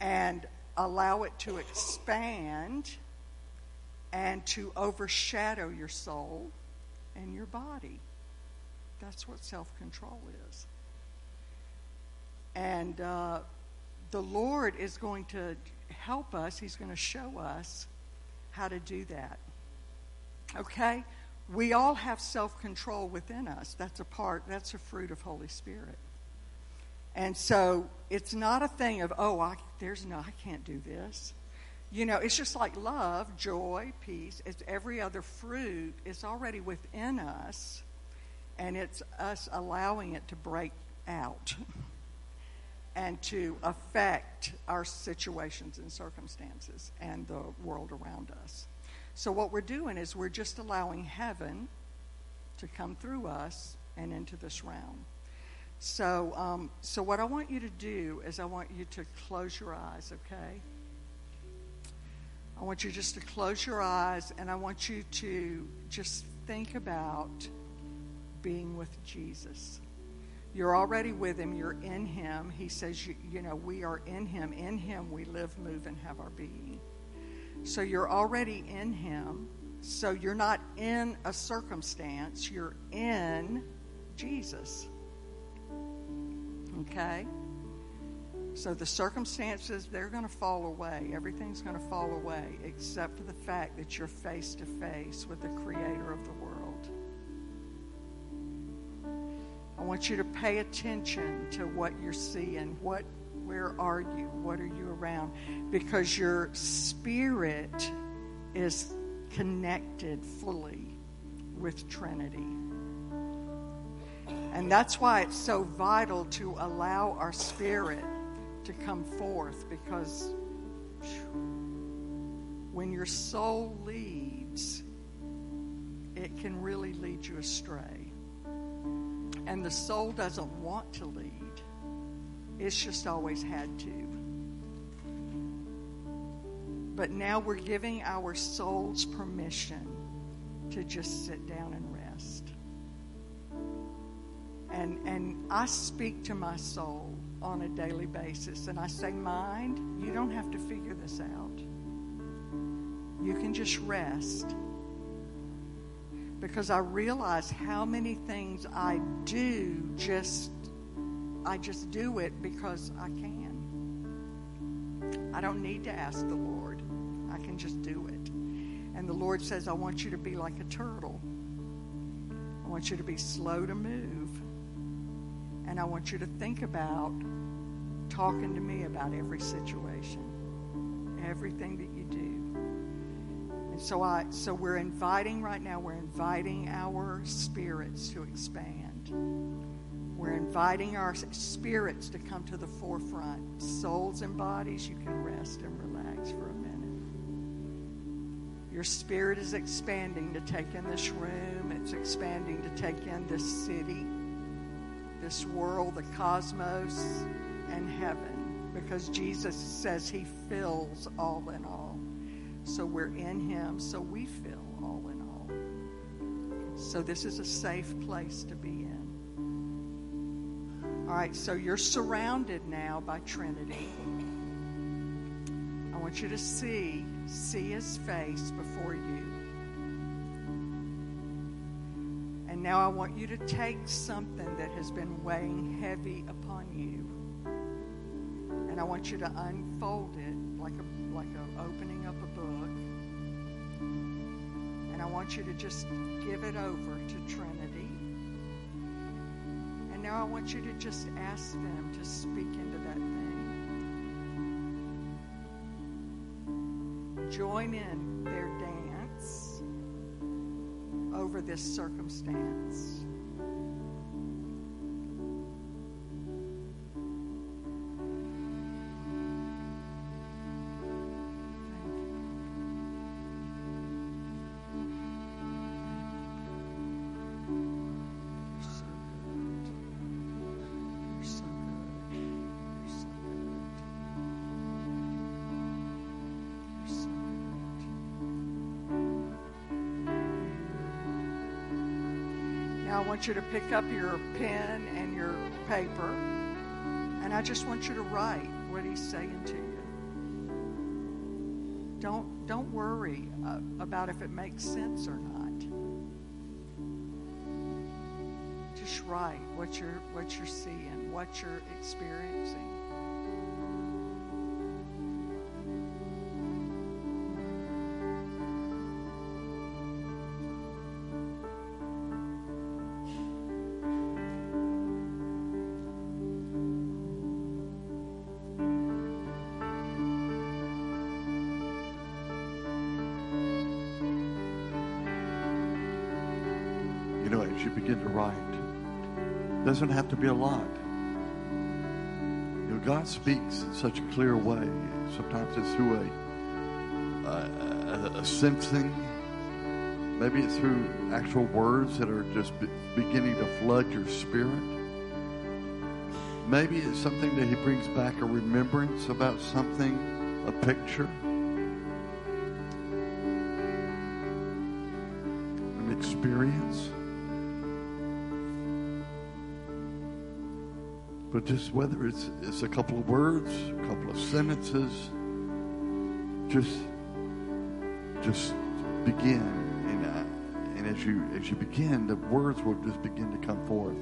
and allow it to expand and to overshadow your soul and your body. That's what self control is. And uh, the Lord is going to help us, He's going to show us how to do that. Okay? We all have self control within us. That's a part, that's a fruit of Holy Spirit. And so it's not a thing of, oh, I, there's no, I can't do this. You know, it's just like love, joy, peace. It's every other fruit. It's already within us and it's us allowing it to break out and to affect our situations and circumstances and the world around us. So, what we're doing is we're just allowing heaven to come through us and into this realm. So, um, so what I want you to do is I want you to close your eyes, okay? I want you just to close your eyes and I want you to just think about being with Jesus. You're already with him, you're in him. He says, you, you know, we are in him. In him we live, move, and have our being. So you're already in him. So you're not in a circumstance, you're in Jesus. Okay? So the circumstances, they're going to fall away. Everything's going to fall away except for the fact that you're face to face with the creator of the world. I want you to pay attention to what you're seeing. What where are you? What are you around? Because your spirit is connected fully with Trinity. And that's why it's so vital to allow our spirit to come forth because when your soul leads, it can really lead you astray. And the soul doesn't want to lead, it's just always had to. But now we're giving our souls permission to just sit down and rest. And, and I speak to my soul on a daily basis. And I say, Mind, you don't have to figure this out. You can just rest. Because I realize how many things I do just, I just do it because I can. I don't need to ask the Lord, I can just do it. And the Lord says, I want you to be like a turtle. I want you to be slow to move. And I want you to think about talking to me about every situation, everything that you do. And so I so we're inviting right now, we're inviting our spirits to expand. We're inviting our spirits to come to the forefront. Souls and bodies, you can rest and relax for a minute. Your spirit is expanding to take in this room, it's expanding to take in this city, this world, the cosmos and heaven because Jesus says he fills all in all. So we're in him, so we fill all in all. So this is a safe place to be right, so you're surrounded now by Trinity. I want you to see see his face before you. And now I want you to take something that has been weighing heavy upon you and I want you to unfold it like a like a opening up a book. And I want you to just give it over to Trinity. Now I want you to just ask them to speak into that thing. Join in their dance over this circumstance. Want you to pick up your pen and your paper, and I just want you to write what he's saying to you. Don't don't worry uh, about if it makes sense or not. Just write what you're what you're seeing, what you're experiencing. You begin to write. Doesn't have to be a lot. You know, God speaks in such a clear way. Sometimes it's through a, a, a sensing. Maybe it's through actual words that are just be, beginning to flood your spirit. Maybe it's something that He brings back a remembrance about something, a picture. an experience. Just whether it's it's a couple of words, a couple of sentences, just just begin, and uh, and as you as you begin, the words will just begin to come forth.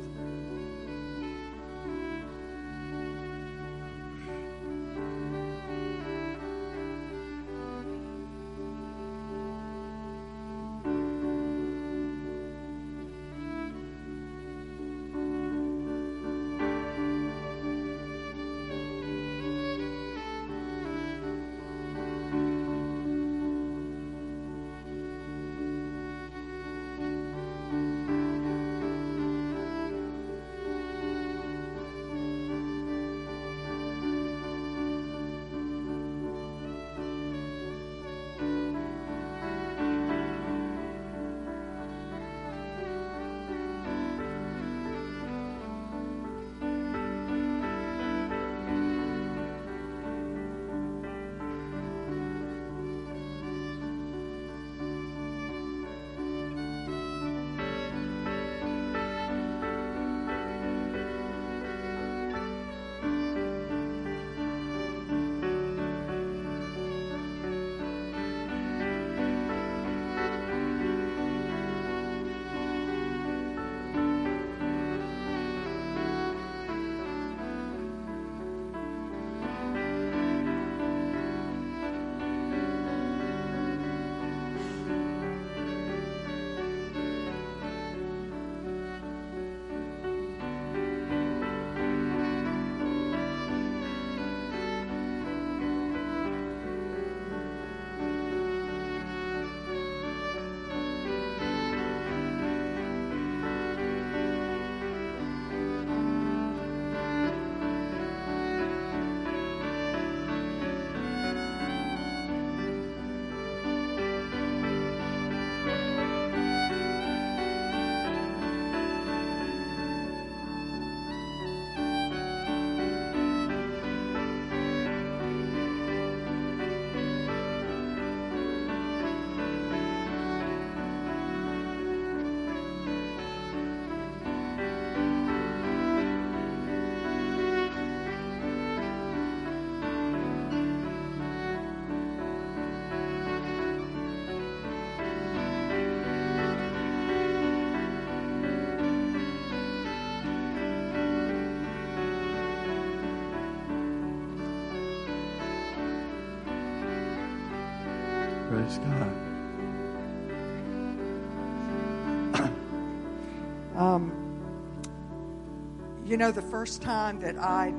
You know, the first time that I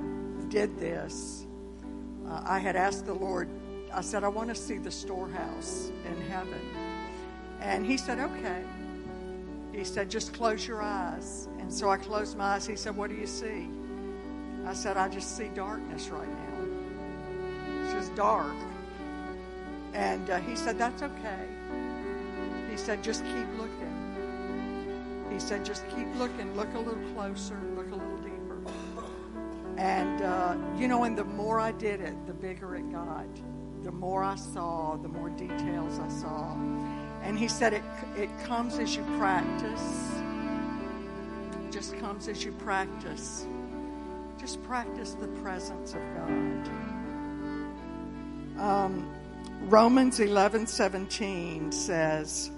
did this, uh, I had asked the Lord, I said, I want to see the storehouse in heaven. And He said, okay. He said, just close your eyes. And so I closed my eyes. He said, what do you see? I said, I just see darkness right now. It's just dark. And uh, he said, That's okay. He said, Just keep looking. He said, Just keep looking. Look a little closer. And, uh, you know, and the more I did it, the bigger it got. The more I saw, the more details I saw. And he said, It, it comes as you practice. Just comes as you practice. Just practice the presence of God. Um, Romans 11:17 says,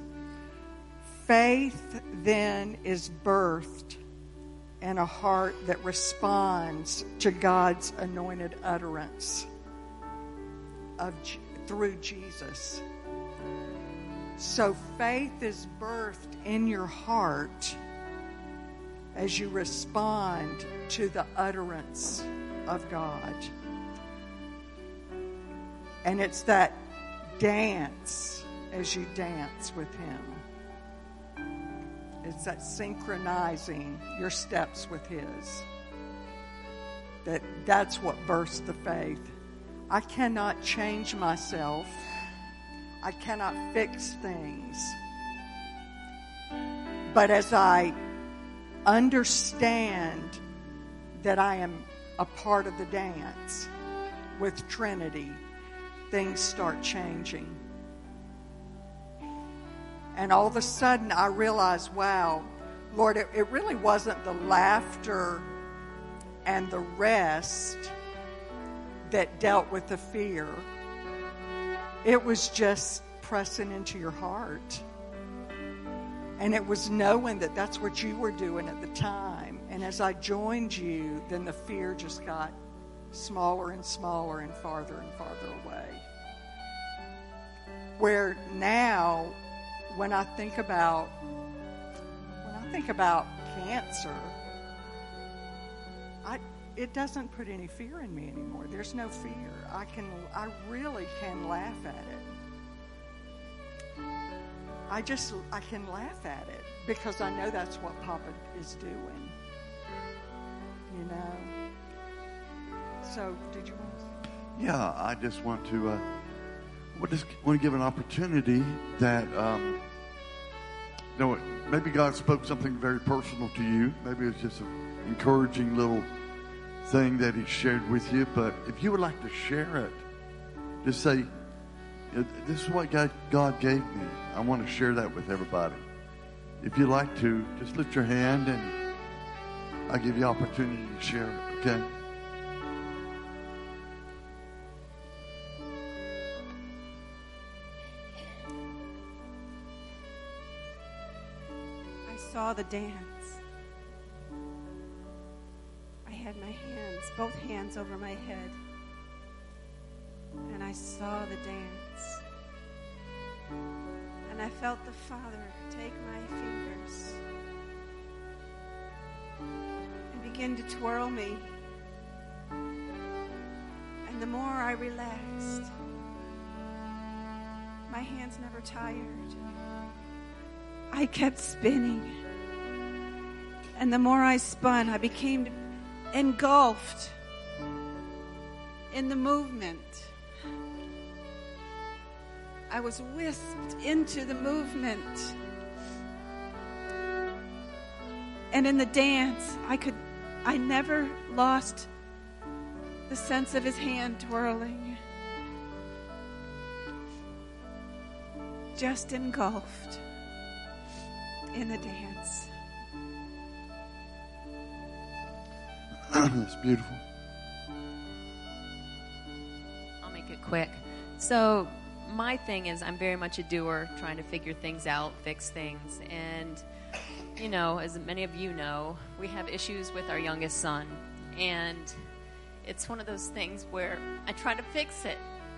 "Faith then is birthed in a heart that responds to God's anointed utterance of through Jesus." So faith is birthed in your heart as you respond to the utterance of God. And it's that dance as you dance with Him. It's that synchronizing your steps with His. That that's what bursts the faith. I cannot change myself. I cannot fix things. But as I understand that I am a part of the dance with Trinity, things start changing. And all of a sudden, I realized, wow, Lord, it, it really wasn't the laughter and the rest that dealt with the fear, it was just pressing into your heart. And it was knowing that that's what you were doing at the time. And as I joined you, then the fear just got smaller and smaller and farther and farther away. Where now, when I think about when I think about cancer, I it doesn't put any fear in me anymore. There's no fear. I can I really can laugh at it. I just I can laugh at it because I know that's what Papa is doing. You know. So, did you want to? Yeah, I just want to. Uh, just want to give an opportunity that. Um, know, maybe God spoke something very personal to you. Maybe it's just an encouraging little thing that He shared with you. But if you would like to share it, just say, "This is what God God gave me. I want to share that with everybody." If you'd like to, just lift your hand and I'll give you opportunity to share it. Okay. The dance. I had my hands, both hands over my head, and I saw the dance. And I felt the Father take my fingers and begin to twirl me. And the more I relaxed, my hands never tired. I kept spinning. And the more I spun, I became engulfed in the movement. I was whisked into the movement. And in the dance, I could I never lost the sense of his hand twirling. Just engulfed in the dance. That's beautiful. I'll make it quick. So, my thing is, I'm very much a doer, trying to figure things out, fix things. And, you know, as many of you know, we have issues with our youngest son. And it's one of those things where I try to fix it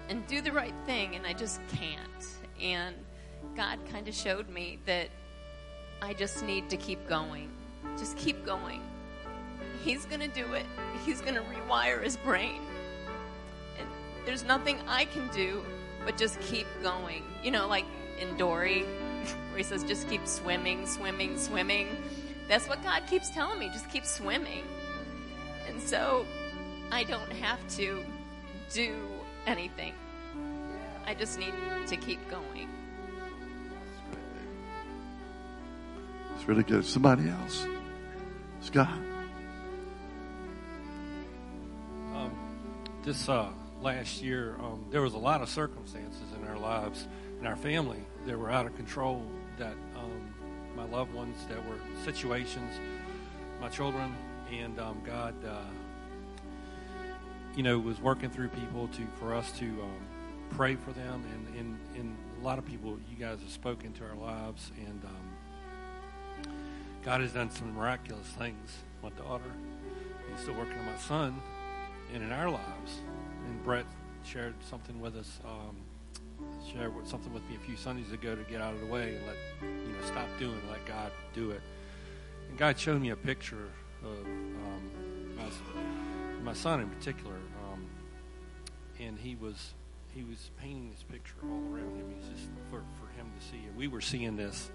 and do the right thing, and I just can't. And God kind of showed me that I just need to keep going. Just keep going. He's going to do it. He's going to rewire his brain. And there's nothing I can do but just keep going. You know, like in Dory, where he says, just keep swimming, swimming, swimming. That's what God keeps telling me. Just keep swimming. And so I don't have to do anything. I just need to keep going. It's really good. Somebody else. Scott. This uh, last year, um, there was a lot of circumstances in our lives, in our family, that were out of control. That um, my loved ones, that were situations, my children, and um, God, uh, you know, was working through people to for us to um, pray for them, and, and and a lot of people, you guys have spoken to our lives, and um, God has done some miraculous things. My daughter, He's still working on my son, and in our lives. And Brett shared something with us, um, shared something with me a few Sundays ago to get out of the way and let you know stop doing, let God do it. And God showed me a picture of um, my, my son in particular, um, and he was he was painting this picture all around him. He's just for for him to see, and we were seeing this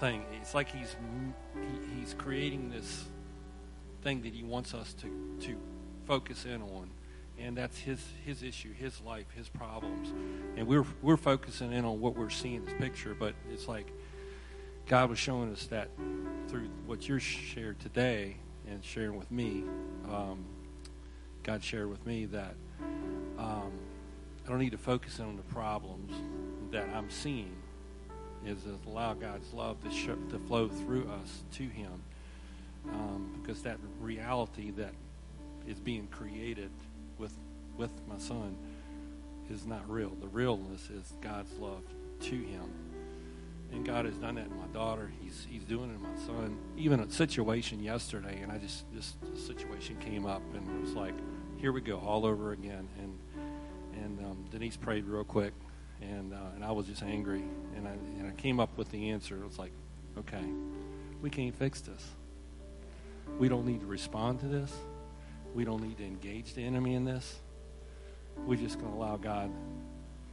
thing. It's like he's he, he's creating this thing that he wants us to to focus in on, and that's his his issue, his life, his problems, and we're we're focusing in on what we're seeing in this picture. But it's like God was showing us that through what you're shared today and sharing with me. Um, God shared with me that um, I don't need to focus in on the problems that I'm seeing. Is allow God's love to, show, to flow through us to Him, um, because that reality that is being created with with my son is not real. The realness is God's love to him. And God has done that in my daughter. He's He's doing it in my son. Even a situation yesterday, and I just this situation came up, and it was like, here we go, all over again. And and um, Denise prayed real quick, and uh, and I was just angry, and I and I came up with the answer. It was like, okay, we can't fix this. We don't need to respond to this. We don't need to engage the enemy in this. We're just going to allow God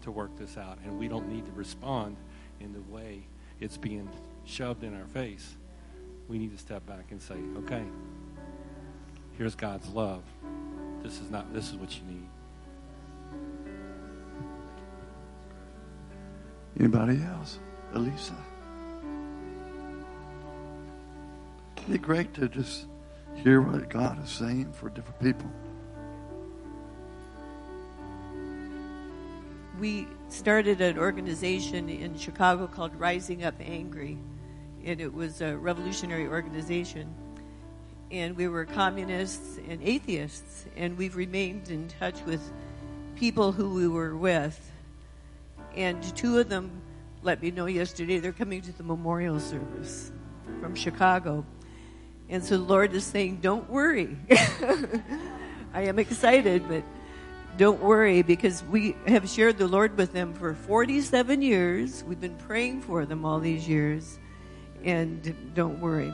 to work this out. And we don't need to respond in the way it's being shoved in our face. We need to step back and say, okay, here's God's love. This is not this is what you need. Anybody else? Elisa? Isn't it great to just hear what God is saying for different people? We started an organization in Chicago called Rising Up Angry, and it was a revolutionary organization. And we were communists and atheists, and we've remained in touch with people who we were with. And two of them let me know yesterday they're coming to the memorial service from Chicago. And so the Lord is saying, Don't worry. I am excited, but don't worry because we have shared the Lord with them for 47 years. We've been praying for them all these years. And don't worry.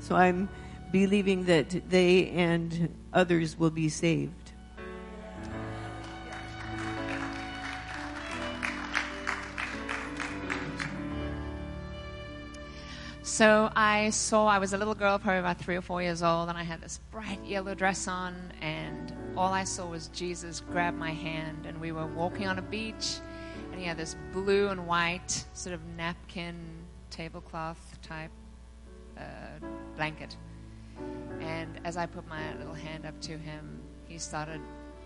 So I'm believing that they and others will be saved. So I saw, I was a little girl, probably about three or four years old, and I had this bright yellow dress on, and all I saw was Jesus grab my hand, and we were walking on a beach, and he had this blue and white sort of napkin tablecloth type uh, blanket. And as I put my little hand up to him, he started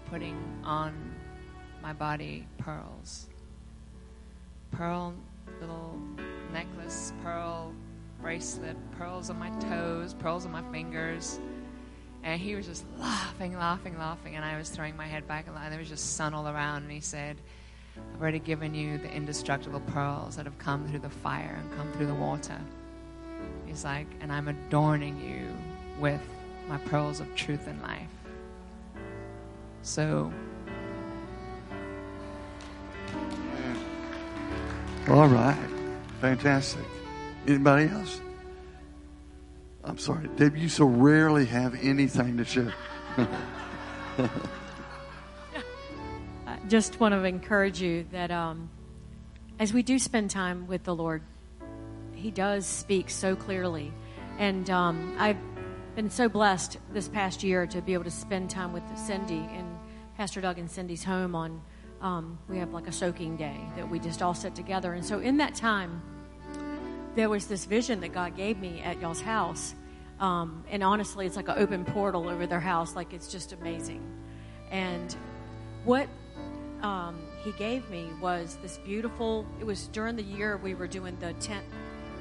putting on my body pearls. Pearl little necklace, pearl bracelet, pearls on my toes, pearls on my fingers. And he was just laughing, laughing, laughing. And I was throwing my head back, and there was just sun all around. And he said, I've already given you the indestructible pearls that have come through the fire and come through the water. He's like, and I'm adorning you with my pearls of truth and life. So. All right. Fantastic. Anybody else? I'm sorry, Deb, you so rarely have anything to share. I just want to encourage you that um, as we do spend time with the Lord, He does speak so clearly. And um, I've been so blessed this past year to be able to spend time with Cindy in Pastor Doug and Cindy's home on. Um, we have like a soaking day that we just all sit together. And so in that time, there was this vision that God gave me at y'all's house. Um, and honestly, it's like an open portal over their house. Like it's just amazing. And what um, he gave me was this beautiful, it was during the year we were doing the tent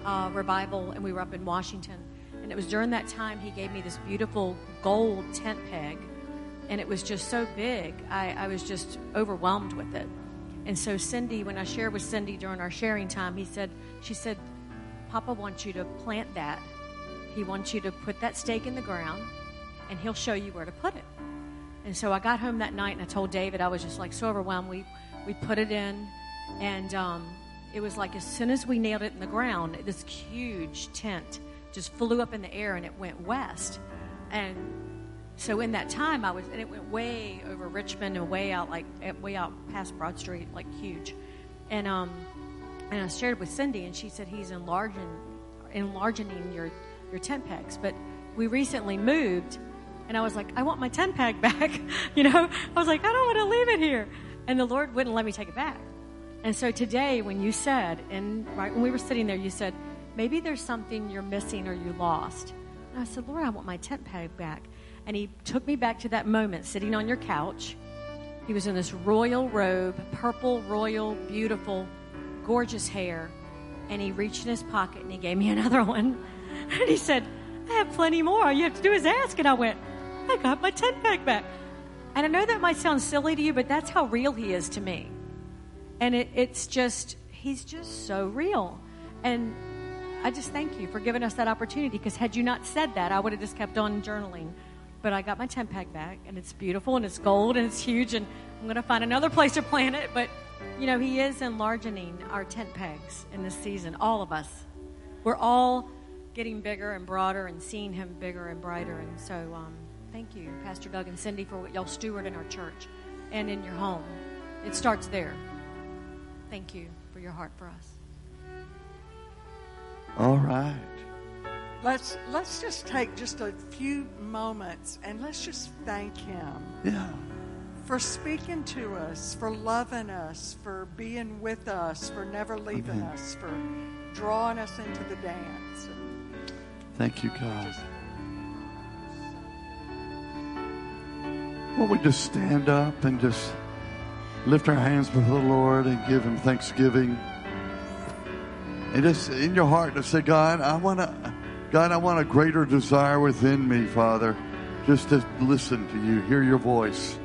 uh, revival and we were up in Washington. And it was during that time he gave me this beautiful gold tent peg. And it was just so big, I, I was just overwhelmed with it. And so Cindy, when I shared with Cindy during our sharing time, he said, she said, Papa wants you to plant that. He wants you to put that stake in the ground, and he'll show you where to put it. And so I got home that night, and I told David I was just like so overwhelmed. We we put it in, and um, it was like as soon as we nailed it in the ground, this huge tent just flew up in the air, and it went west. And so in that time, I was, and it went way over Richmond and way out, like way out past Broad Street, like huge. And um, and I shared with Cindy, and she said he's enlarging enlarging your your tent pegs. But we recently moved, and I was like, I want my tent peg back. you know, I was like, I don't want to leave it here, and the Lord wouldn't let me take it back. And so today, when you said, and right when we were sitting there, you said, maybe there's something you're missing or you lost. And I said, Lord, I want my tent peg back. And he took me back to that moment sitting on your couch. He was in this royal robe, purple, royal, beautiful, gorgeous hair. And he reached in his pocket and he gave me another one. And he said, I have plenty more. All you have to do is ask. And I went, I got my tent peg back. And I know that might sound silly to you, but that's how real he is to me. And it, it's just, he's just so real. And I just thank you for giving us that opportunity because had you not said that, I would have just kept on journaling. But I got my tent peg back, and it's beautiful, and it's gold, and it's huge, and I'm going to find another place to plant it. But, you know, He is enlarging our tent pegs in this season, all of us. We're all getting bigger and broader and seeing Him bigger and brighter. And so, um, thank you, Pastor Doug and Cindy, for what y'all steward in our church and in your home. It starts there. Thank you for your heart for us. All right. Let's let's just take just a few moments and let's just thank him Yeah. For speaking to us, for loving us, for being with us, for never leaving Amen. us, for drawing us into the dance. Thank you, God. Won't we just stand up and just lift our hands before the Lord and give Him thanksgiving? And just in your heart, to say, God, I want to, God, I want a greater desire within me, Father, just to listen to you, hear your voice,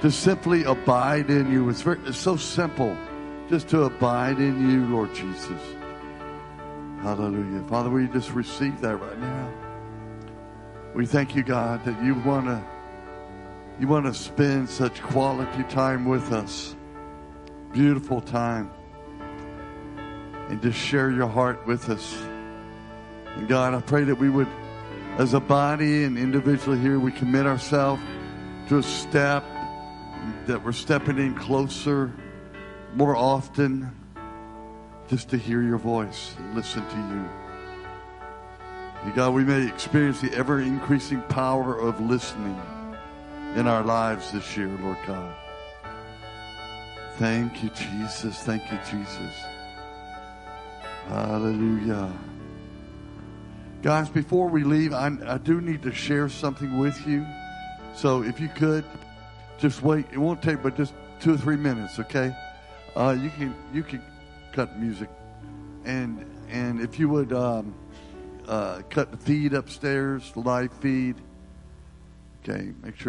to simply abide in you. It's very, it's so simple, just to abide in you, Lord Jesus. Hallelujah. Father, we just receive that right now. We thank you, God, that you want to you want to spend such quality time with us. Beautiful time. And just share your heart with us. And God, I pray that we would, as a body and individually here, we commit ourselves to a step, that we're stepping in closer, more often, just to hear your voice and listen to you. And God, we may experience the ever increasing power of listening in our lives this year, Lord God. Thank you, Jesus. Thank you, Jesus. Hallelujah. Guys, before we leave, I, I do need to share something with you. So if you could, just wait. It won't take but just two or three minutes, okay? Uh, you can you can cut music, and and if you would um, uh, cut the feed upstairs, the live feed. Okay, make sure.